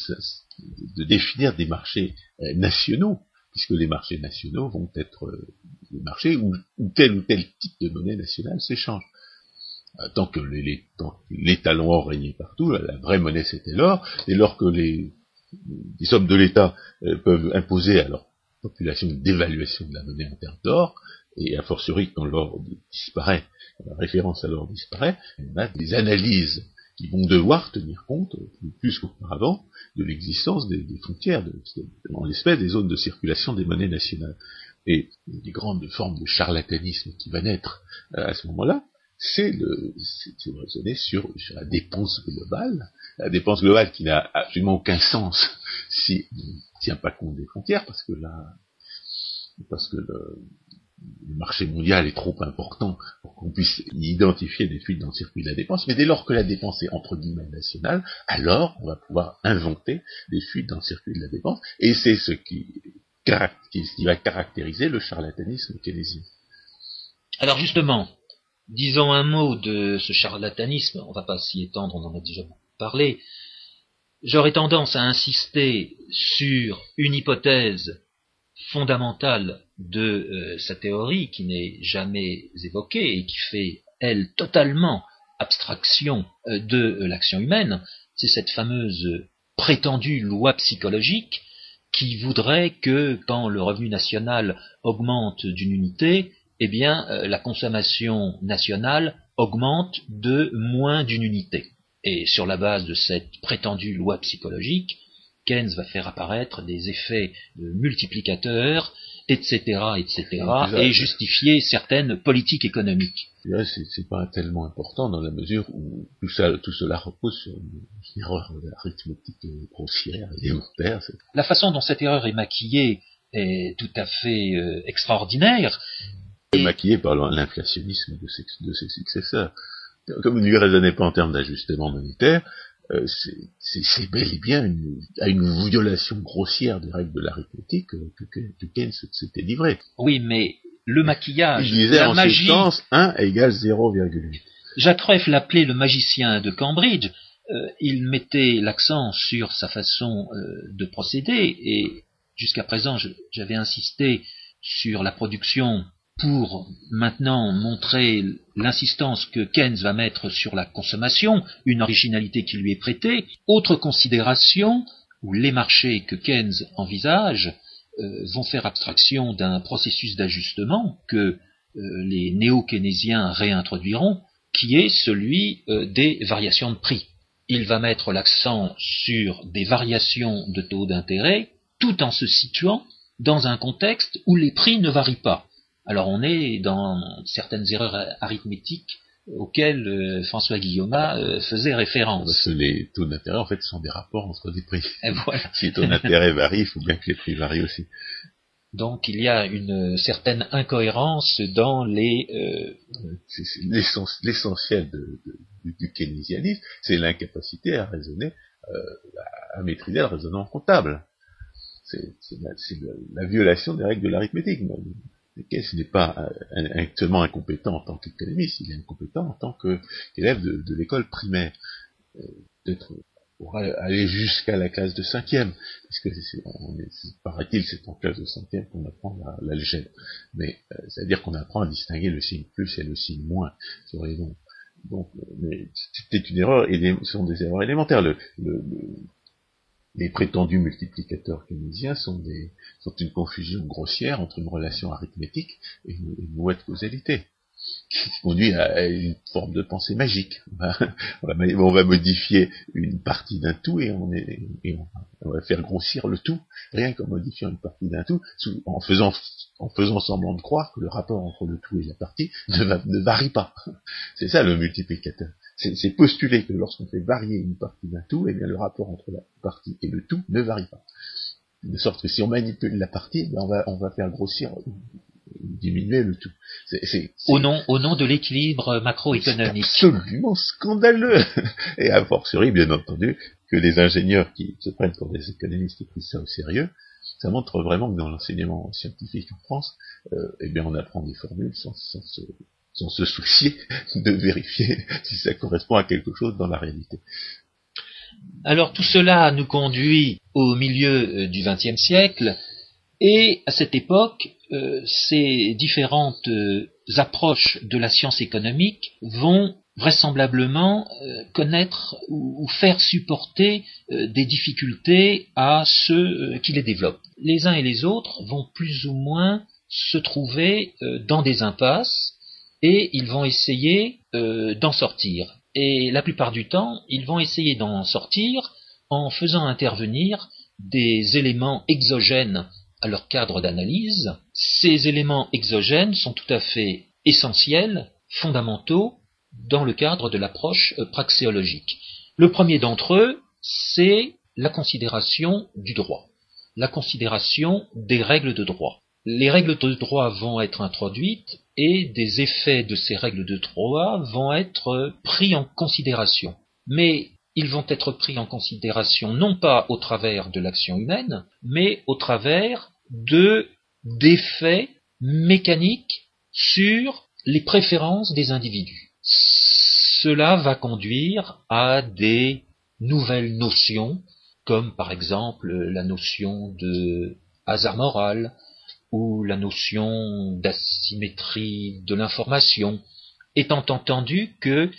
définir des marchés euh, nationaux puisque les marchés nationaux vont être euh, les marchés où, tel ou tel type de monnaie nationale s'échange. Euh, tant que les, les, talons or partout, la vraie monnaie c'était l'or, et lors que les, les hommes de l'État euh, peuvent imposer à population dévaluation de la monnaie en termes d'or, et a fortiori quand l'or disparaît, la référence à l'or disparaît, on a des analyses qui vont devoir tenir compte, plus qu'auparavant, de l'existence des, frontières, de, en l'espèce des zones de circulation des monnaies nationales. Et une des grandes formes de charlatanisme qui va naître euh, à ce moment-là, c'est de raisonner sur, la dépense globale, la dépense globale qui n'a absolument aucun sens si tient pas compte des frontières, parce que là, parce que le, marché mondial est trop important pour qu'on puisse identifier des fuites dans le circuit de la dépense, mais dès lors que la dépense est entre guillemets nationale, alors on va pouvoir inventer des fuites dans le circuit de la dépense, et c'est ce qui, va caractériser le charlatanisme keynésien. Alors justement, disons un mot de ce charlatanisme, on va pas s'y étendre, on en a déjà parlé. J'aurais tendance à insister sur une hypothèse fondamentale de euh, sa théorie qui n'est jamais évoquée et qui fait, elle, totalement abstraction euh, de l'action humaine, c'est cette fameuse prétendue loi psychologique qui voudrait que quand le revenu national augmente d'une unité, eh bien euh, la consommation nationale augmente de moins d'une unité. Et sur la base de cette prétendue loi psychologique, Keynes va faire apparaître des effets multiplicateurs, etc., etc., et justifier certaines politiques économiques. C'est pas tellement important dans la mesure où tout, ça, tout cela repose sur une, erreur arithmétique grossière et mortelle. La façon dont cette erreur est maquillée est tout à fait euh, extraordinaire. Et... Maquillée par l'inflationnisme de ses successeurs. Comme vous ne raisonnez pas en termes d'ajustement monétaire, euh, c'est bel et bien une, à une violation grossière des règles de l'arithmétique que, que, Keynes s'était livré. Oui, mais le maquillage, Il disait en magie... substance 1 égale 0,8. Jacques Rueff l'appelait le magicien de Cambridge. Euh, il mettait l'accent sur sa façon euh, de procéder et jusqu'à présent j'avais insisté sur la production pour maintenant montrer l'insistance que Keynes va mettre sur la consommation, une originalité qui lui est prêtée. Autre considération, où les marchés que Keynes envisage euh, vont faire abstraction d'un processus d'ajustement que euh, les néo-keynésiens réintroduiront, qui est celui euh, des variations de prix. Il va mettre l'accent sur des variations de taux d'intérêt tout en se situant dans un contexte où les prix ne varient pas. Alors on est dans certaines erreurs arithmétiques auxquelles euh, François Guillaume euh, faisait référence. Parce que les taux d'intérêt, en fait, sont des rapports entre des prix. *laughs* si les taux d'intérêt varient, il faut bien que les prix varient aussi. Donc il y a une certaine incohérence dans les... Euh... L'essentiel du, keynésianisme, c'est l'incapacité à raisonner, euh, à maîtriser le raisonnement comptable. C'est la, violation des règles de l'arithmétique. Keynes n'est pas actuellement incompétent en tant qu'économiste, il est incompétent en tant qu'élève de, l'école primaire. Euh, d'être pour aller jusqu'à la classe de cinquième, puisque paraît-il, c'est en classe de cinquième qu'on apprend l'algèbre. Mais euh, c'est-à-dire qu'on apprend à distinguer le signe plus et le signe moins sur les nombres. Donc, euh, une erreur, et ce sont des erreurs élémentaires. Les prétendus multiplicateurs keynésiens sont, des, sont une confusion grossière entre une relation arithmétique et une, une mouette causalité qui conduit à une forme de pensée magique. *laughs* On va, modifier une partie d'un tout et, on, va faire grossir le tout, rien qu'en modifiant une partie d'un tout, en faisant, en faisant semblant de croire que le rapport entre le tout et la partie ne, varie pas. *laughs* C'est ça le multiplicateur. C'est postuler que lorsqu'on fait varier une partie d'un tout, eh bien le rapport entre la partie et le tout ne varie pas. De sorte que si on manipule la partie, on, va, on va faire grossir diminuer le tout. Au, nom, au nom de l'équilibre macroéconomique. absolument scandaleux. Et a fortiori, bien entendu, que les ingénieurs qui se prennent pour des économistes qui prennent ça au sérieux, ça montre vraiment que dans l'enseignement scientifique en France, euh, eh bien on apprend des formules sans, se, sans se soucier *laughs* de vérifier si ça correspond à quelque chose dans la réalité. Alors tout cela nous conduit au milieu euh, du XXe siècle, et à cette époque, euh, ces différentes euh, approches de la science économique vont vraisemblablement connaître ou, faire supporter des difficultés à ceux qui les développent. Les uns et les autres vont plus ou moins se trouver dans des impasses et ils vont essayer d'en sortir. Et la plupart du temps, ils vont essayer d'en sortir en faisant intervenir des éléments exogènes à leur cadre d'analyse, ces éléments exogènes sont tout à fait essentiels, fondamentaux, dans le cadre de l'approche euh, praxéologique. Le premier d'entre eux, c'est la considération du droit, la considération des règles de droit. Les règles de droit vont être introduites et des effets de ces règles de droit vont être pris en considération. Mais ils vont être pris en considération non pas au travers de l'action humaine, mais au travers de d'effets mécaniques sur les préférences des individus. Cela va conduire à des nouvelles notions, comme par exemple la notion de hasard moral ou la notion d'asymétrie de l'information, étant entendu que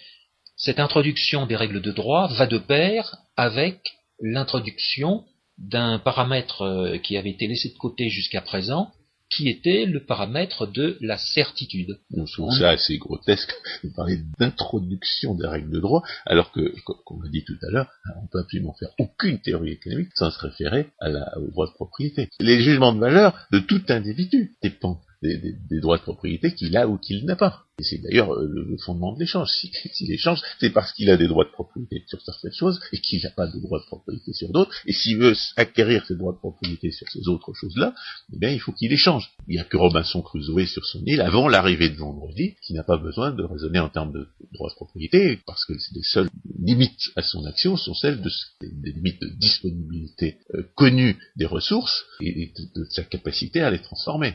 cette introduction des règles de droit va de pair avec l'introduction d'un paramètre euh, qui avait été laissé de côté jusqu'à présent, qui était le paramètre de la certitude. On trouve ça assez grotesque de parler d'introduction des règles de droit, alors que, comme l'a dit tout à l'heure, on peut absolument faire aucune théorie économique sans se référer à la, au droit de propriété. Les jugements de valeur de tout individu dépendent des, droits de propriété qu'il a ou qu'il n'a pas. Et c'est d'ailleurs euh, le, fondement de l'échange. S'il si *laughs* échange, c'est parce qu'il a des droits de propriété sur certaines choses et qu'il n'a pas de droits de propriété sur d'autres. Et s'il veut acquérir ses droits de propriété sur ces autres choses-là, eh bien, il faut qu'il échange. Il n'y a que Robinson Crusoe sur son île avant l'arrivée de vendredi qui n'a pas besoin de raisonner en termes de droits de propriété parce que les seules limites à son action sont celles de, des limites de disponibilité euh, connues des ressources et de, sa capacité à les transformer.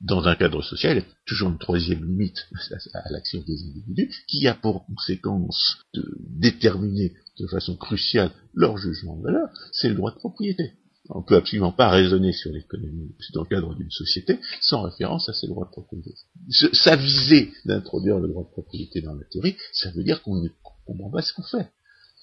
Dans un cadre social, il y a toujours une troisième limite à l'action des individus, qui a pour conséquence de déterminer de façon cruciale leur jugement de valeur, c'est le droit de propriété. On ne peut absolument pas raisonner sur l'économie dans le cadre d'une société sans référence à ces droits de propriété. S'aviser d'introduire le droit de propriété dans la théorie, ça veut dire qu'on ne comprend pas ce qu'on fait.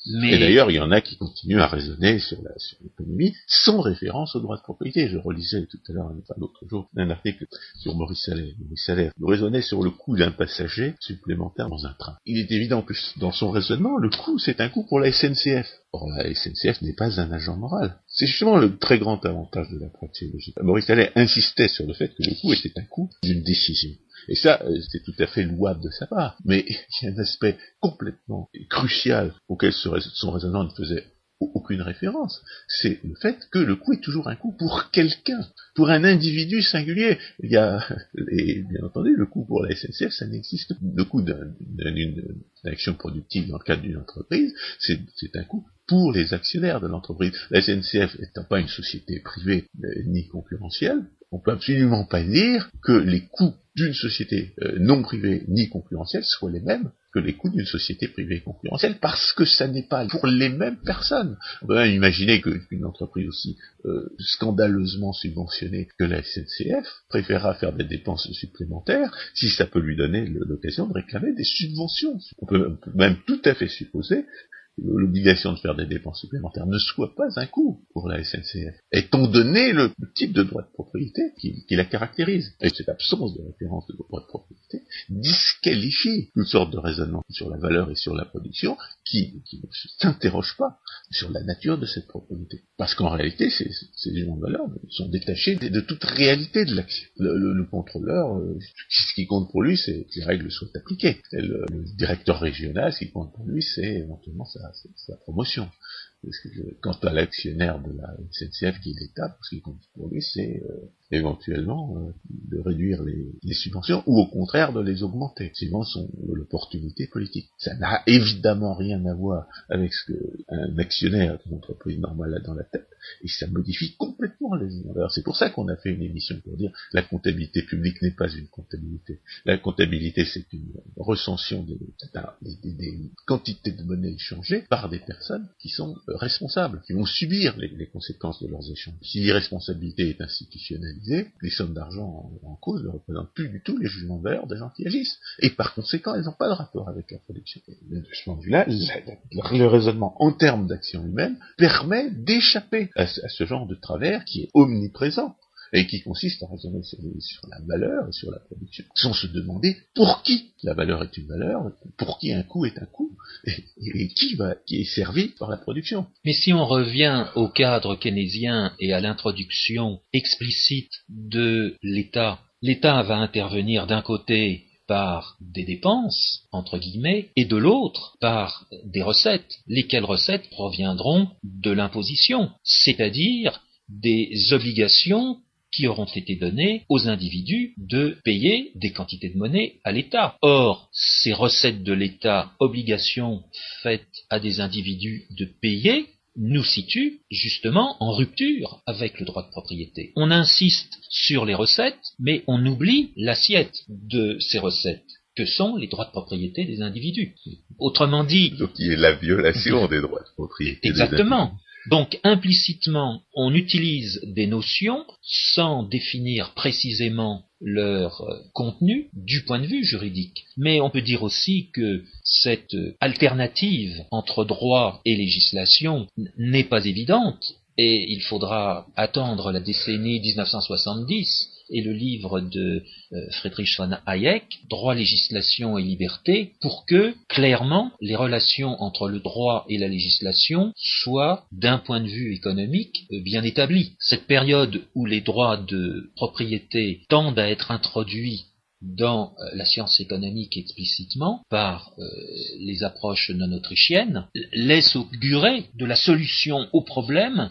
Et d'ailleurs, il y en a qui continuent à raisonner sur l'économie sans référence au droit de propriété. Je relisais tout à l'heure, enfin l'autre jour, un article sur Maurice Allais. Maurice Allais raisonnait sur le coût d'un passager supplémentaire dans un train. Il est évident que dans son raisonnement, le coût, c'est un coût pour la SNCF. Or, la SNCF n'est pas un agent moral. C'est justement le très grand avantage de la praxéologie. Maurice Allais insistait sur le fait que le coût était un coût d'une décision. Et ça, euh, c'était tout à fait louable de sa part. Mais il y a un aspect complètement crucial auquel son raisonnement ne faisait aucune référence. C'est le fait que le coût est toujours un coût pour quelqu'un, pour un individu singulier. Il y a, *laughs* et bien entendu, le coût pour la SNCF, ça n'existe. Le coût d'une action productive dans le cadre d'une entreprise, c'est un coût pour les actionnaires de l'entreprise. La SNCF n'étant pas une société privée euh, ni concurrentielle, on peut absolument pas dire que les coûts d'une société euh, non privée ni concurrentielle soient les mêmes que les coûts d'une société privée concurrentielle, parce que ça n'est pas pour les mêmes personnes. On peut même imaginer qu'une entreprise aussi euh, scandaleusement subventionnée que la SNCF préférera faire des dépenses supplémentaires si ça peut lui donner l'occasion de réclamer des subventions. On peut même tout à fait supposer l'obligation de faire des dépenses supplémentaires ne soit pas un coût pour la SNCF, étant donné le type de droit de propriété qui, la caractérise? Et cette absence de référence de droit de propriété disqualifie toutes sortes de raisonnements sur la valeur et sur la production qui, ne s'interrogent pas sur la nature de cette propriété. Parce qu'en réalité, ces, ces de valeur sont détachés de, toute réalité de l'action. Le, contrôleur, euh, ce qui compte pour lui, c'est que les règles soient appliquées. le, directeur régional, ce qui compte pour lui, c'est éventuellement ça sa promotion. Quant à l'actionnaire de la SNCF qui est l'État, ce qui compte pour lui, c'est euh, éventuellement euh, de réduire les, subventions ou au contraire de les augmenter, suivant son l'opportunité politique. Ça n'a évidemment rien à voir avec ce qu'un actionnaire d'une entreprise normale a dans la tête, et ça modifie complètement les valeurs. C'est pour ça qu'on a fait une émission pour dire la comptabilité publique n'est pas une comptabilité. La comptabilité, c'est une recension des, quantités de monnaie échangées par des personnes qui sont responsables, qui vont subir les, conséquences de leurs échanges. Si l'irresponsabilité est les sommes d'argent en, cause ne représentent plus du tout les jugements de valeur des gens qui agissent. Et par conséquent, elles n'ont pas de rapport avec la production. de ce point de vue-là, le raisonnement en termes d'action humaine permet d'échapper à, ce genre de travers qui est omniprésent et qui consiste à raisonner sur, la valeur et sur la production, sans se demander pour qui la valeur est une valeur, pour qui un coût est un coût, et, qui, va, qui est servi par la production. Mais si on revient au cadre keynésien et à l'introduction explicite de l'État, l'État va intervenir d'un côté par des dépenses, entre guillemets, et de l'autre par des recettes, lesquelles recettes proviendront de l'imposition, c'est-à-dire des obligations qui auront été données aux individus de payer des quantités de monnaie à l'État. Or, ces recettes de l'État, obligations faites à des individus de payer, nous situent justement en rupture avec le droit de propriété. On insiste sur les recettes, mais on oublie l'assiette de ces recettes que sont les droits de propriété des individus. Autrement dit... Donc il y a la violation des droits de propriété. Exactement. Donc implicitement, on utilise des notions sans définir précisément leur euh, contenu du point de vue juridique. Mais on peut dire aussi que cette alternative entre droit et législation n'est pas évidente et il faudra attendre la décennie 1970 et le livre de euh, Friedrich von Hayek, Droit, législation et liberté, pour que, clairement, les relations entre le droit et la législation soient, d'un point de vue économique, euh, bien établies. Cette période où les droits de propriété tendent à être introduits dans euh, la science économique explicitement par les approches non autrichiennes laisse augurer de la solution au problème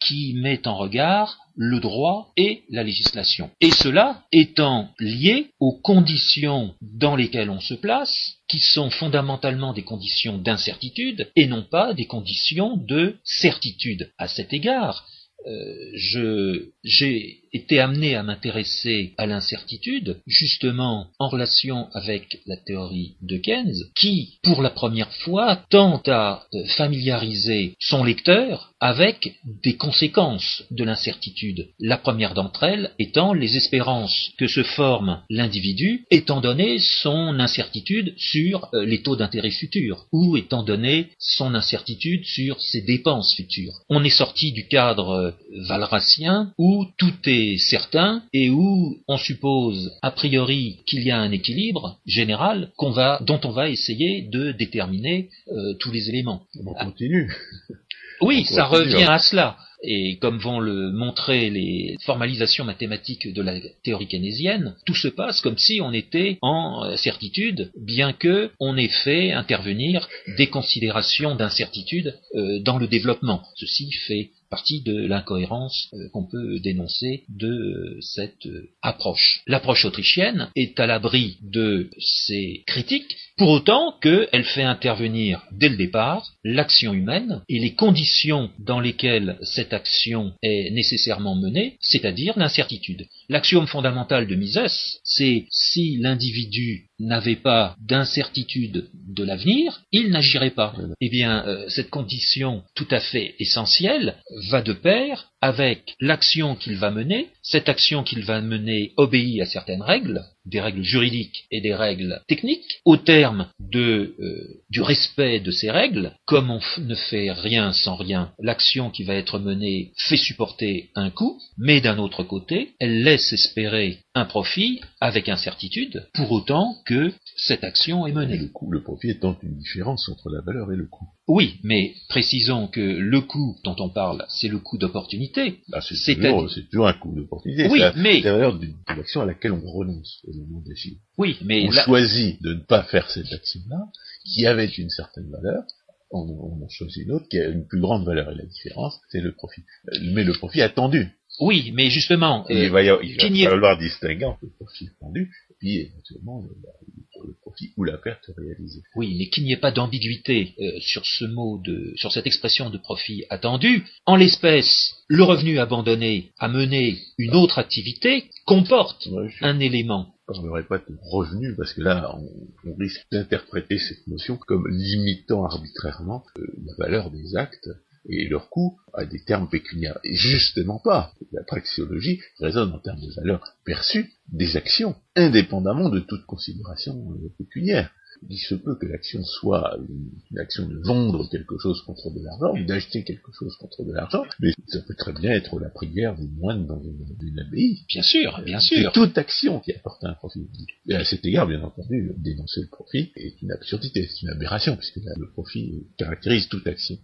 qui met en regard le droit et la législation. Et cela étant lié aux conditions dans lesquelles on se place, qui sont fondamentalement des conditions d'incertitude et non pas des conditions de certitude. À cet égard, je j'ai été amené à m'intéresser à l'incertitude, justement en relation avec la théorie de Keynes, qui, pour la première fois, tente à familiariser son lecteur avec des conséquences de l'incertitude. La première d'entre elles étant les espérances que se forme l'individu étant donné son incertitude sur euh, les taux d'intérêt futurs ou étant donné son incertitude sur ses dépenses futures. On est sorti du cadre euh, valracien où tout est certain et où on suppose a priori qu'il y a un équilibre général qu'on va, dont on va essayer de déterminer euh, tous les éléments. On continue. *laughs* Oui, ça revient à cela. Et comme vont le montrer les formalisations mathématiques de la théorie keynésienne, tout se passe comme si on était en euh, certitude, bien que on ait fait intervenir des considérations d'incertitude euh, dans le développement. Ceci fait partie de l'incohérence euh, qu'on peut dénoncer de euh, cette euh, approche. L'approche autrichienne est à l'abri de ces critiques, pour autant qu'elle fait intervenir dès le départ l'action humaine et les conditions dans lesquelles cette action est nécessairement menée, c'est-à-dire l'incertitude. L'axiome fondamental de Mises, c'est si l'individu n'avait pas d'incertitude de l'avenir, il n'agirait pas. Eh bien, cette condition tout à fait essentielle va de pair avec l'action qu'il va mener. Cette action qu'il va mener obéit à certaines règles, des règles juridiques et des règles techniques. Au terme euh, du respect de ces règles, comme on ne fait rien sans rien, l'action qui va être menée fait supporter un coût, mais d'un autre côté, elle laisse espérer un profit avec incertitude, pour autant que cette action est menée. Le coût, le profit étant une différence entre la valeur et le coût. Oui, mais précisons que le coût dont on parle, c'est le coût d'opportunité. Ah, c'est toujours, un coût d'opportunité. Oui, mais valeur d'une action à laquelle on renonce au moment des Oui, mais on choisit de ne pas faire cette action-là, qui avait une certaine valeur, on, on, en choisit une autre qui a une plus grande valeur et la différence, c'est le profit. Mais le profit attendu. Oui, mais justement, il va y, il va falloir distinguer entre le profit attendu et puis éventuellement le, le profit ou la perte réalisée. Oui, mais qu'il n'y ait pas d'ambiguïté euh, sur ce mot de, sur cette expression de profit attendu. En l'espèce, le revenu abandonné à mener une autre activité comporte un élément. Je ne parlerai pas de revenu parce que là, on, risque d'interpréter cette notion comme limitant arbitrairement euh, la valeur des actes et leur coût à des termes pécuniaires. Et justement pas. La praxéologie résonne en termes de valeur perçue des actions, indépendamment de toute considération euh, pécuniaire. Il se peut que l'action soit une, action de vendre quelque chose contre de l'argent, ou d'acheter quelque chose contre de l'argent, mais ça peut très bien être la prière des moines dans une, abbaye. Bien sûr, bien sûr. toute action qui apporte un profit. Et à cet égard, bien entendu, dénoncer le profit est une absurdité, c'est une aberration, puisque le profit caractérise toute action.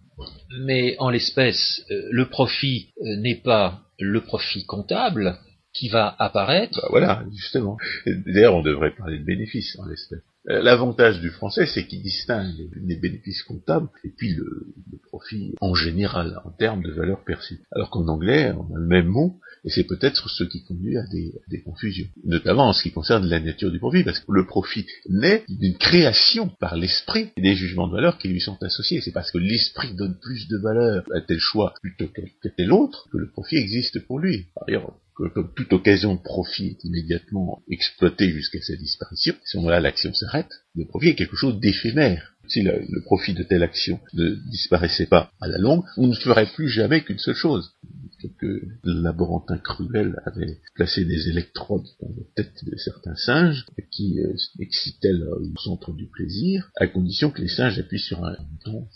Mais en l'espèce, euh, le profit euh, n'est pas le profit comptable, qui va apparaître. Bah voilà, justement. D'ailleurs, on devrait parler de bénéfices en l'espèce. Euh, l'avantage du français, c'est qu'il distingue les bénéfices comptables et puis le, profit en général, en termes de valeur perçue. Alors qu'en anglais, on a le même mot, et c'est peut-être ce qui conduit à des, confusions. Notamment en ce qui concerne la nature du profit, parce que le profit naît d'une création par l'esprit des jugements de valeur qui lui sont associés. C'est parce que l'esprit donne plus de valeur à tel choix plutôt qu'à tel autre que le profit existe pour lui. Comme toute occasion de profit est immédiatement exploitée jusqu'à sa disparition, à ce moment-là l'action s'arrête, le profit est quelque chose d'éphémère. Si le, profit de telle action ne disparaissait pas à la longue, on ne ferait plus jamais qu'une seule chose. Quelques laborantins cruels avaient placé des électrodes dans la tête de certains singes qui euh, excitaient le centre du plaisir, à condition que les singes appuient sur un bouton,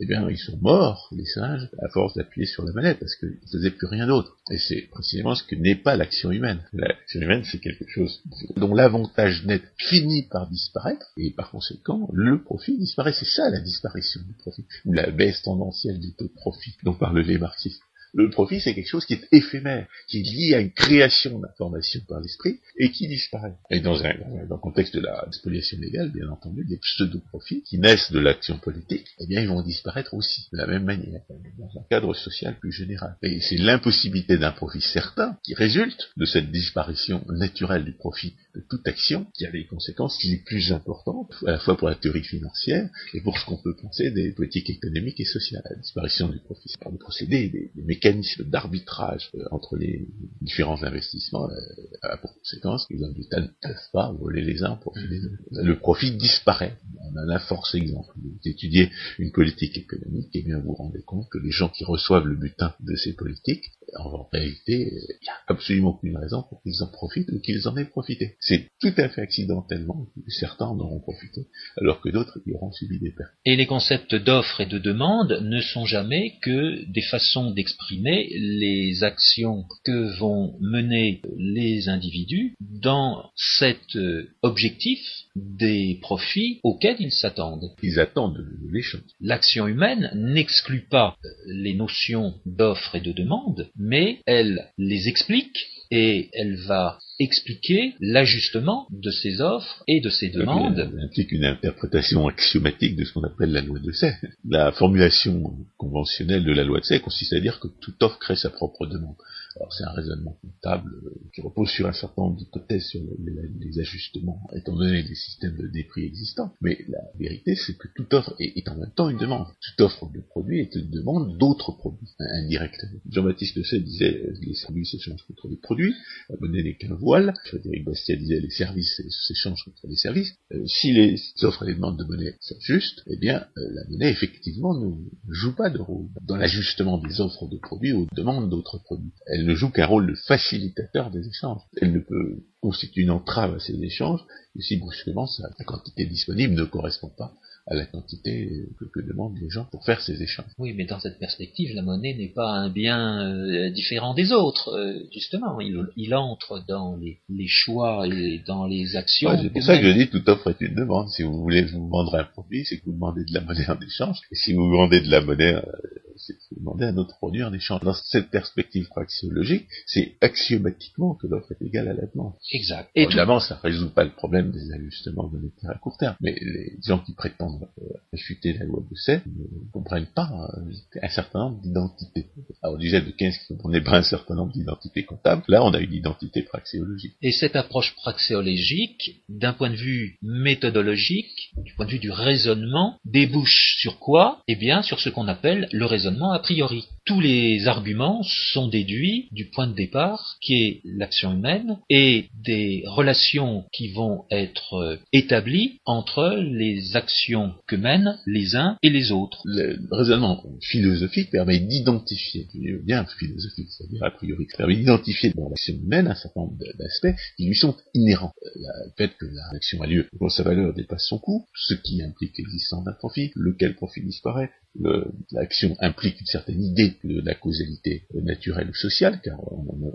eh bien, ils sont morts, les singes, à force d'appuyer sur la manette, parce qu'ils ne faisaient plus rien d'autre. Et c'est précisément ce que n'est pas l'action humaine. L'action humaine, c'est quelque chose dont l'avantage net finit par disparaître, et par conséquent, le profit disparaît. C'est ça la disparition du profit, ou la baisse tendancielle du taux de profit dont parlent les marxistes. Le profit, c'est quelque chose qui est éphémère, qui est lié à une création d'information par l'esprit et qui disparaît. Et dans, un, dans le contexte de la spoliation légale, bien entendu, des pseudo-profits qui naissent de l'action politique, eh bien, ils vont disparaître aussi, de la même manière, dans un cadre social plus général. Et c'est l'impossibilité d'un profit certain qui résulte de cette disparition naturelle du profit de toute action qui a les conséquences les plus importantes, à la fois pour la théorie financière et pour ce qu'on peut penser des politiques économiques et sociales. La disparition du profit, par le procédé, des, mécanismes d'arbitrage euh, entre les différents investissements euh, a pour conséquence que les d'État ne peuvent pas voler les uns pour les autres. Le profit disparaît. On en a force exemple. Vous étudiez une politique économique, et bien vous vous rendez compte que les gens qui reçoivent le butin de ces politiques en réalité, il n'y a absolument aucune raison pour qu'ils en profitent ou qu'ils en aient profité. C'est tout à fait accidentellement que certains en auront profité, alors que d'autres y auront subi des pertes. Et les concepts d'offre et de demande ne sont jamais que des façons d'exprimer les actions que vont mener les individus dans cet objectif des profits auxquels ils s'attendent. Ils attendent l'échange. L'action humaine n'exclut pas les notions d'offre et de demande, mais elle les explique et elle va expliquer l'ajustement de ces offres et de ces demandes. Elle implique une interprétation axiomatique de ce qu'on appelle la loi de Say. La formulation conventionnelle de la loi de Say consiste à dire que toute offre crée sa propre demande. Alors c'est un raisonnement comptable euh, qui repose sur un certain nombre d'hypothèses sur les, ajustements, étant donné les systèmes de prix existants. Mais la vérité, c'est que toute offre est, en même temps une demande. Toute offre de produits est une demande d'autres produits, indirectement. Jean-Baptiste Say disait euh, les services s'échangent contre les produits, la monnaie n'est qu'un voile. Frédéric Bastiat disait les services s'échangent contre les services. Euh, si les offres et les demandes de monnaie sont justes, eh bien la monnaie effectivement ne joue pas de rôle dans l'ajustement des offres de produits aux demandes d'autres produits ne joue qu'un rôle de facilitateur des échanges. Elle ne peut constituer une entrave à ces échanges, et si brusquement la quantité disponible ne correspond pas à la quantité que, demandent les gens pour faire ces échanges. Oui, mais dans cette perspective, la monnaie n'est pas un bien euh, différent des autres, euh, justement. Il, entre dans les, choix et dans les actions. c'est pour ça que je dis toute offre est une demande. Si vous voulez vous vendre un produit, c'est que vous demandez de la monnaie en échange. Et si vous vendez de la monnaie, euh, c'est demandez un autre produit en échange. Dans cette perspective praxiologique, c'est axiomatiquement que l'offre est égale à la demande. Exact. Et Évidemment, ça ne résout pas le problème des ajustements monétaires à court terme, mais les gens qui prétendent réfuter la loi de Say ne comprennent pas euh, un certain nombre d'identités. Alors on disait de 15 qui ne comprenaient pas un certain nombre d'identités comptables, là on a une identité praxéologique. Et cette approche praxéologique, d'un point de vue méthodologique, du point de vue du raisonnement, débouche sur quoi? Eh bien sur ce qu'on appelle le raisonnement a priori. Tous les arguments sont déduits du point de départ qui est l'action humaine et des relations qui vont être euh, établies entre les actions que mènent les uns et les autres. Le raisonnement philosophique permet d'identifier, bien philosophique, c'est-à-dire a priori, permet d'identifier dans l'action humaine un certain nombre d'aspects qui lui sont inhérents. Le fait que l'action a lieu quand sa valeur dépasse son coût, ce qui implique l'existence d'un profit, lequel profit disparaît, l'action implique une certaine idée de la causalité naturelle ou sociale, car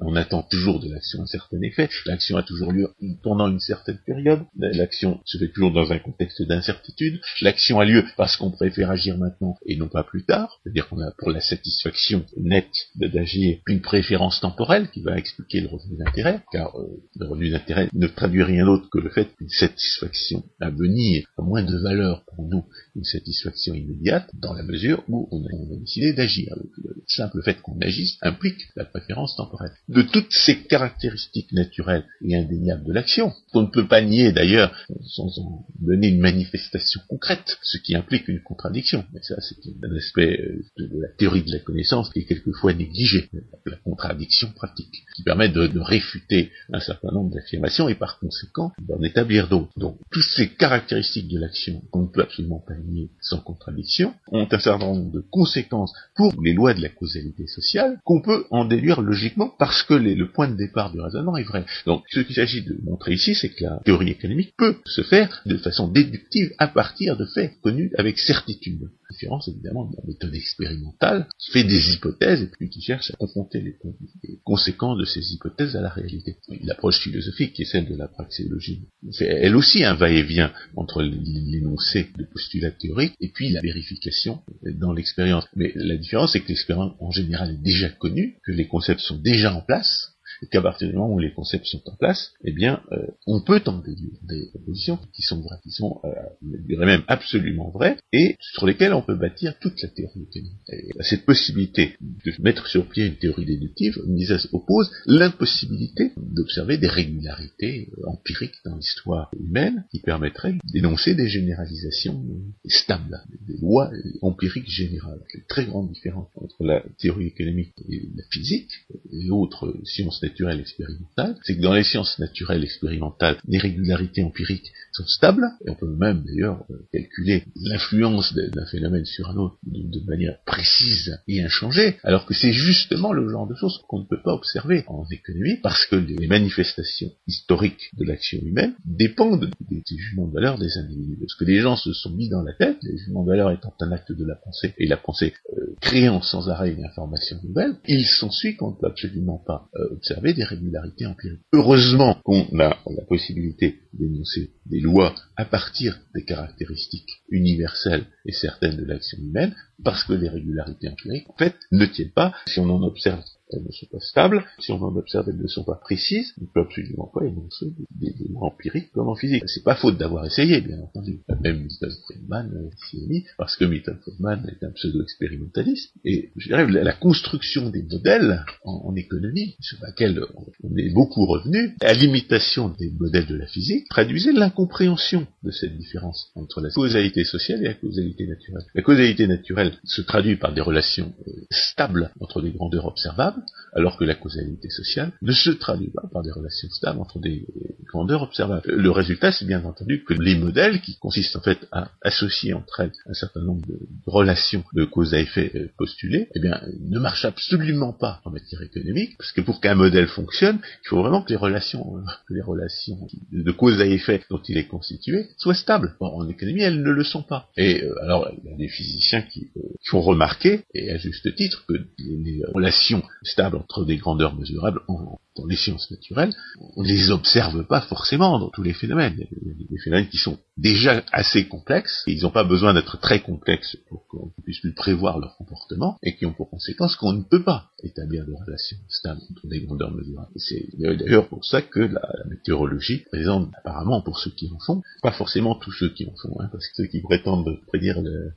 on, attend toujours de l'action un certain effet, l'action a toujours lieu pendant une certaine période, l'action se fait toujours dans un contexte d'incertitude, l'action a lieu parce qu'on préfère agir maintenant et non pas plus tard, c'est-à-dire qu'on a pour la satisfaction nette d'agir une préférence temporelle qui va expliquer le revenu d'intérêt, car euh, le revenu d'intérêt ne traduit rien d'autre que le fait qu'une satisfaction à venir a moins de valeur pour nous qu'une satisfaction immédiate, dans la mesure où on a, décidé d'agir. Le, simple fait qu'on agisse implique la préférence temporelle. De toutes ces caractéristiques naturelles et indéniables de l'action, qu'on ne peut pas nier d'ailleurs sans en donner une manifestation concrète, ce qui implique une contradiction. Mais ça, c'est un aspect euh, de, la théorie de la connaissance qui est quelquefois négligé, la contradiction pratique, qui permet de, réfuter un certain nombre d'affirmations et par conséquent d'en établir d'autres. Donc, toutes ces caractéristiques de l'action qu'on ne peut absolument pas nier sans contradiction ont un certain nombre de conséquences pour les lois de la causalité sociale qu'on peut en déduire logiquement parce que le point de départ du raisonnement est vrai. Donc, ce qu'il s'agit de montrer ici, c'est que la théorie économique peut se faire de façon déductive à partir de faits connus avec certitude. La différence, évidemment, de la méthode expérimentale qui fait des hypothèses et puis qui cherche à confronter les, conséquences de ces hypothèses à la réalité. L'approche philosophique qui est celle de la praxéologie c'est elle aussi un va-et-vient entre l'énoncé de postulats théoriques et puis la vérification dans l'expérience. Mais la différence, c'est que en général est déjà connue, que les concepts sont déjà en place, qu'à partir du moment où les concepts sont en place, eh bien, euh, on peut en déduire des propositions qui sont vraies, qui sont, euh, je dirais même absolument vraies, et sur lesquelles on peut bâtir toute la théorie mécanique. Cette possibilité de mettre sur pied une théorie déductive, Mises oppose l'impossibilité d'observer des régularités euh, empiriques dans l'histoire humaine qui permettraient d'énoncer des généralisations stables, des lois empiriques générales. Une très grande différence entre la théorie économique et la physique et autres sciences naturelles expérimentales, c'est que dans les sciences naturelles expérimentales, les régularités empiriques sont stables, et on peut même d'ailleurs euh, calculer l'influence d'un phénomène sur un autre de, manière précise et inchangée, alors que c'est justement le genre de choses qu'on ne peut pas observer en économie, parce que les manifestations historiques de l'action humaine dépendent des, jugements de valeur des individus. Parce que les gens se sont mis dans la tête, les jugements de valeur étant un acte de la pensée, et la pensée euh, créant sans arrêt une information nouvelle, il s'ensuit qu'on ne peut absolument pas euh, observer des régularités empiriques. Heureusement qu'on a la possibilité d'énoncer des lois à partir des caractéristiques universelles et certaines de l'action humaine, parce que les régularités empiriques, en fait, ne tiennent pas si on en observe elles ne sont pas stables, si on en observe, elles ne sont pas précises, on ne peut absolument pas énoncer des, lois empiriques comme en physique. C'est pas faute d'avoir essayé, bien entendu. Même Milton Friedman s'y est mis, parce que Milton Friedman est un pseudo-expérimentaliste, et je dirais la, construction des modèles en, en, économie, sur laquelle on est beaucoup revenu, à l'imitation des modèles de la physique, traduisait l'incompréhension de cette différence entre la causalité sociale et la causalité naturelle. La causalité naturelle se traduit par des relations euh, stables entre des grandeurs observables, alors que la causalité sociale ne se traduit pas par des relations stables entre des grandeurs observables. Le résultat, c'est bien entendu que les modèles, qui consistent en fait à associer entre elles un certain nombre de relations de cause à effet euh, postulées, eh bien, ne marchent absolument pas en matière économique, parce que pour qu'un modèle fonctionne, il faut vraiment que les relations, euh, les relations de cause à effet dont il est constitué soient stables. en économie, elles ne le sont pas. Et euh, alors, il y a des physiciens qui, font remarquer, et à juste titre, que les relations stable entre des grandeurs mesurables en, dans les sciences naturelles, on ne les observe pas forcément dans tous les phénomènes. Il y a des phénomènes qui sont déjà assez complexes, et ils n'ont pas besoin d'être très complexes pour qu'on puisse plus prévoir leur comportement, et qui ont pour conséquence qu'on ne peut pas établir de relations stables entre des grandeurs mesurables. C'est d'ailleurs pour ça que la, météorologie présente apparemment pour ceux qui en font, pas forcément tous ceux qui en font, hein, parce que ceux qui prétendent prédire le,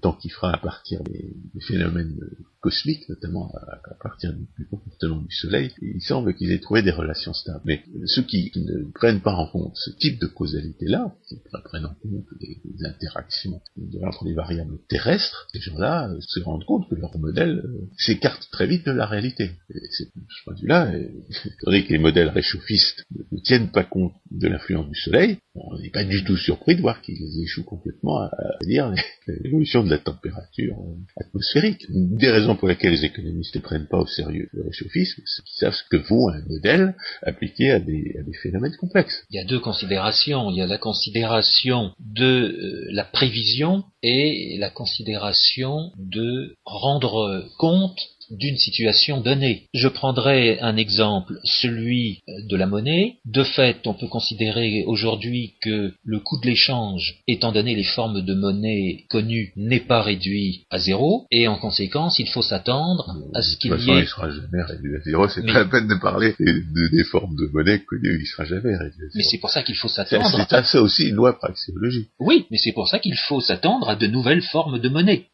temps qui fera à partir des, phénomènes cosmiques, notamment à, partir du, comportement du Soleil, il semble qu'ils aient trouvé des relations stables. Mais ceux qui, ne prennent pas en compte ce type de causalité-là, qui ne prennent en compte les, interactions entre les variables terrestres, ces gens-là euh, se rendent compte que leur modèle euh, s'écarte très vite de la réalité. Et c'est de ce point de vue-là, *laughs* étant donné que les modèles réchauffistes ne tiennent pas compte de l'influence du Soleil, on n'est pas du tout surpris de voir qu'ils échouent complètement à, dire l'évolution de la température euh, atmosphérique. Des raisons pour lesquelles les économistes ne prennent pas au sérieux le réchauffisme, c'est qu'ils savent que vaut un modèle appliqué à des, phénomènes complexes. Il y a deux considérations. Il y a la considération de euh, la prévision et la considération de rendre compte d'une situation donnée. Je prendrai un exemple, celui de la monnaie. De fait, on peut considérer aujourd'hui que le coût de l'échange, étant donné les formes de monnaie connues, n'est pas réduit à zéro, et en conséquence, il faut s'attendre à ce qu'il y ait... il sera jamais réduit à zéro, c'est pas la peine de parler des, formes de monnaie connues, il sera jamais réduit à zéro. Mais c'est pour ça qu'il faut s'attendre... C'est ça aussi une loi praxéologique. Oui, mais c'est pour ça qu'il faut s'attendre à de nouvelles formes de monnaie.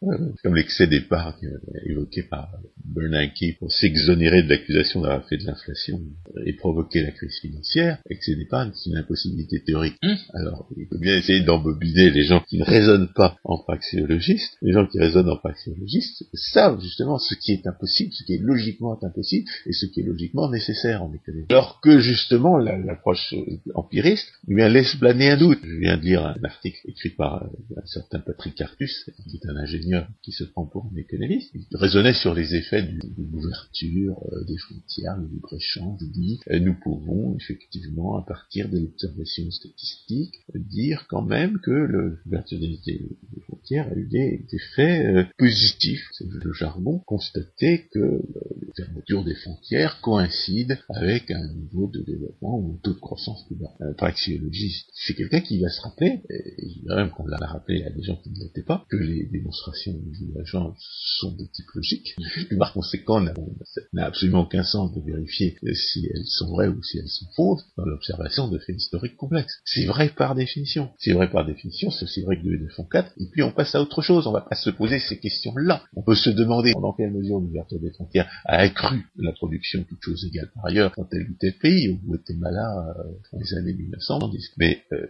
comme l'excès d'épargne évoqué par Bernanke pour s'exonérer de l'accusation d'avoir fait de l'inflation et provoquer la crise financière, et que ce n'est pas une impossibilité théorique. Hum. Alors, il faut bien essayer d'embobiner les gens qui ne raisonnent pas en praxéologiste. Les gens qui raisonnent en praxéologiste savent justement ce qui est impossible, ce qui est logiquement impossible, et ce qui est logiquement nécessaire en économie. Alors que justement, l'approche empiriste eh bien, laisse planer un doute. Je viens de lire un article écrit par un certain Patrick Artus, qui est un ingénieur qui se prend pour un économiste. Il raisonnait sur les effets de l'ouverture euh, des frontières, le libre-échange, dit euh, nous pouvons effectivement, à partir de l'observation statistique, dire quand même que l'ouverture des, frontières a eu des, effets euh, positifs. C'est le jargon, constater que la fermeture des frontières coïncide avec un niveau de développement ou un taux de croissance plus bas. Un praxiologiste, c'est quelqu'un qui va se rappeler, et même qu'on l'a rappelé à des gens qui ne l'étaient pas, que les démonstrations du agent sont de type logique, par conséquent, n'a absolument aucun sens de vérifier si elles sont vraies ou si elles sont fausses dans l'observation de faits historiques complexes. C'est vrai par définition. C'est vrai par définition, c'est vrai que 2 et 2 font 4, et puis on passe à autre chose, on va pas se poser ces questions-là. On peut se demander dans quelle mesure l'ouverture des frontières a accru la production, toutes choses égales par ailleurs, dans tel ou tel pays, au Guatemala, euh, dans les années 1910. Mais euh,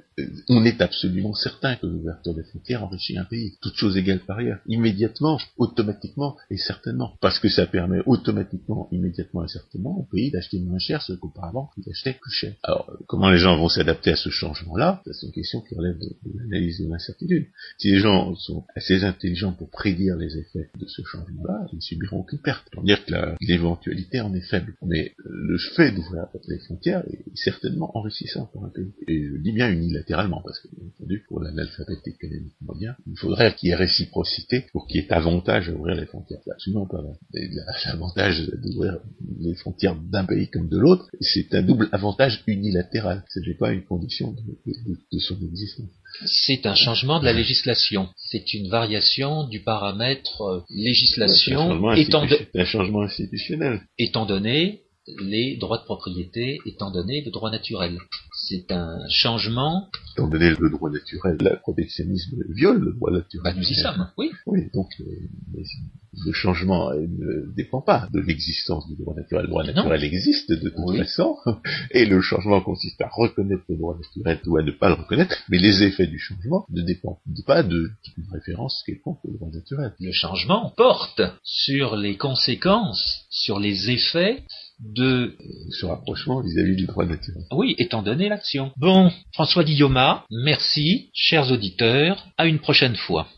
on est absolument certain que l'ouverture des frontières enrichit un pays, toutes choses égales par ailleurs, immédiatement, automatiquement et certainement, parce que ça permet automatiquement, immédiatement et certainement au pays d'acheter moins cher ce qu'auparavant il achetait plus cher. Alors, comment les gens vont s'adapter à ce changement-là? C'est une question qui relève de, l'analyse de l'incertitude. Si les gens sont assez intelligents pour prédire les effets de ce changement-là, ils subiront aucune perte. Pour dire que l'éventualité en est faible. Mais le fait d'ouvrir les frontières est certainement enrichissant pour un pays. Et je dis bien unilatéralement, parce que, bien entendu, pour l'analphabète économique mondial, il faudrait qu'il y ait réciprocité pour qu'il y ait avantage à ouvrir les frontières. Absolument pas l'avantage d'ouvrir les frontières d'un pays comme de l'autre, c'est un double avantage unilatéral. Ce n'est pas une condition de, son existence. C'est un changement de la législation. C'est une variation du paramètre euh, législation étant, un changement institutionnel. étant donné les droits de propriété étant donné le droit naturel. C'est un changement. Étant donné le droit naturel, le protectionnisme viole le droit naturel. Bah, nous y sommes, oui. Oui, donc euh, le changement ne dépend pas de l'existence du droit naturel. Le droit naturel existe de toute façon, et le changement consiste à reconnaître le droit naturel ou à ne pas le reconnaître, mais les effets du changement ne dépendent pas de d'une référence quelconque au droit naturel. Le changement porte sur les conséquences, sur les effets de ce rapprochement vis-à-vis du droit naturel. Oui, étant donné l'action. Bon, François Guillaume, merci, chers auditeurs, à une prochaine fois.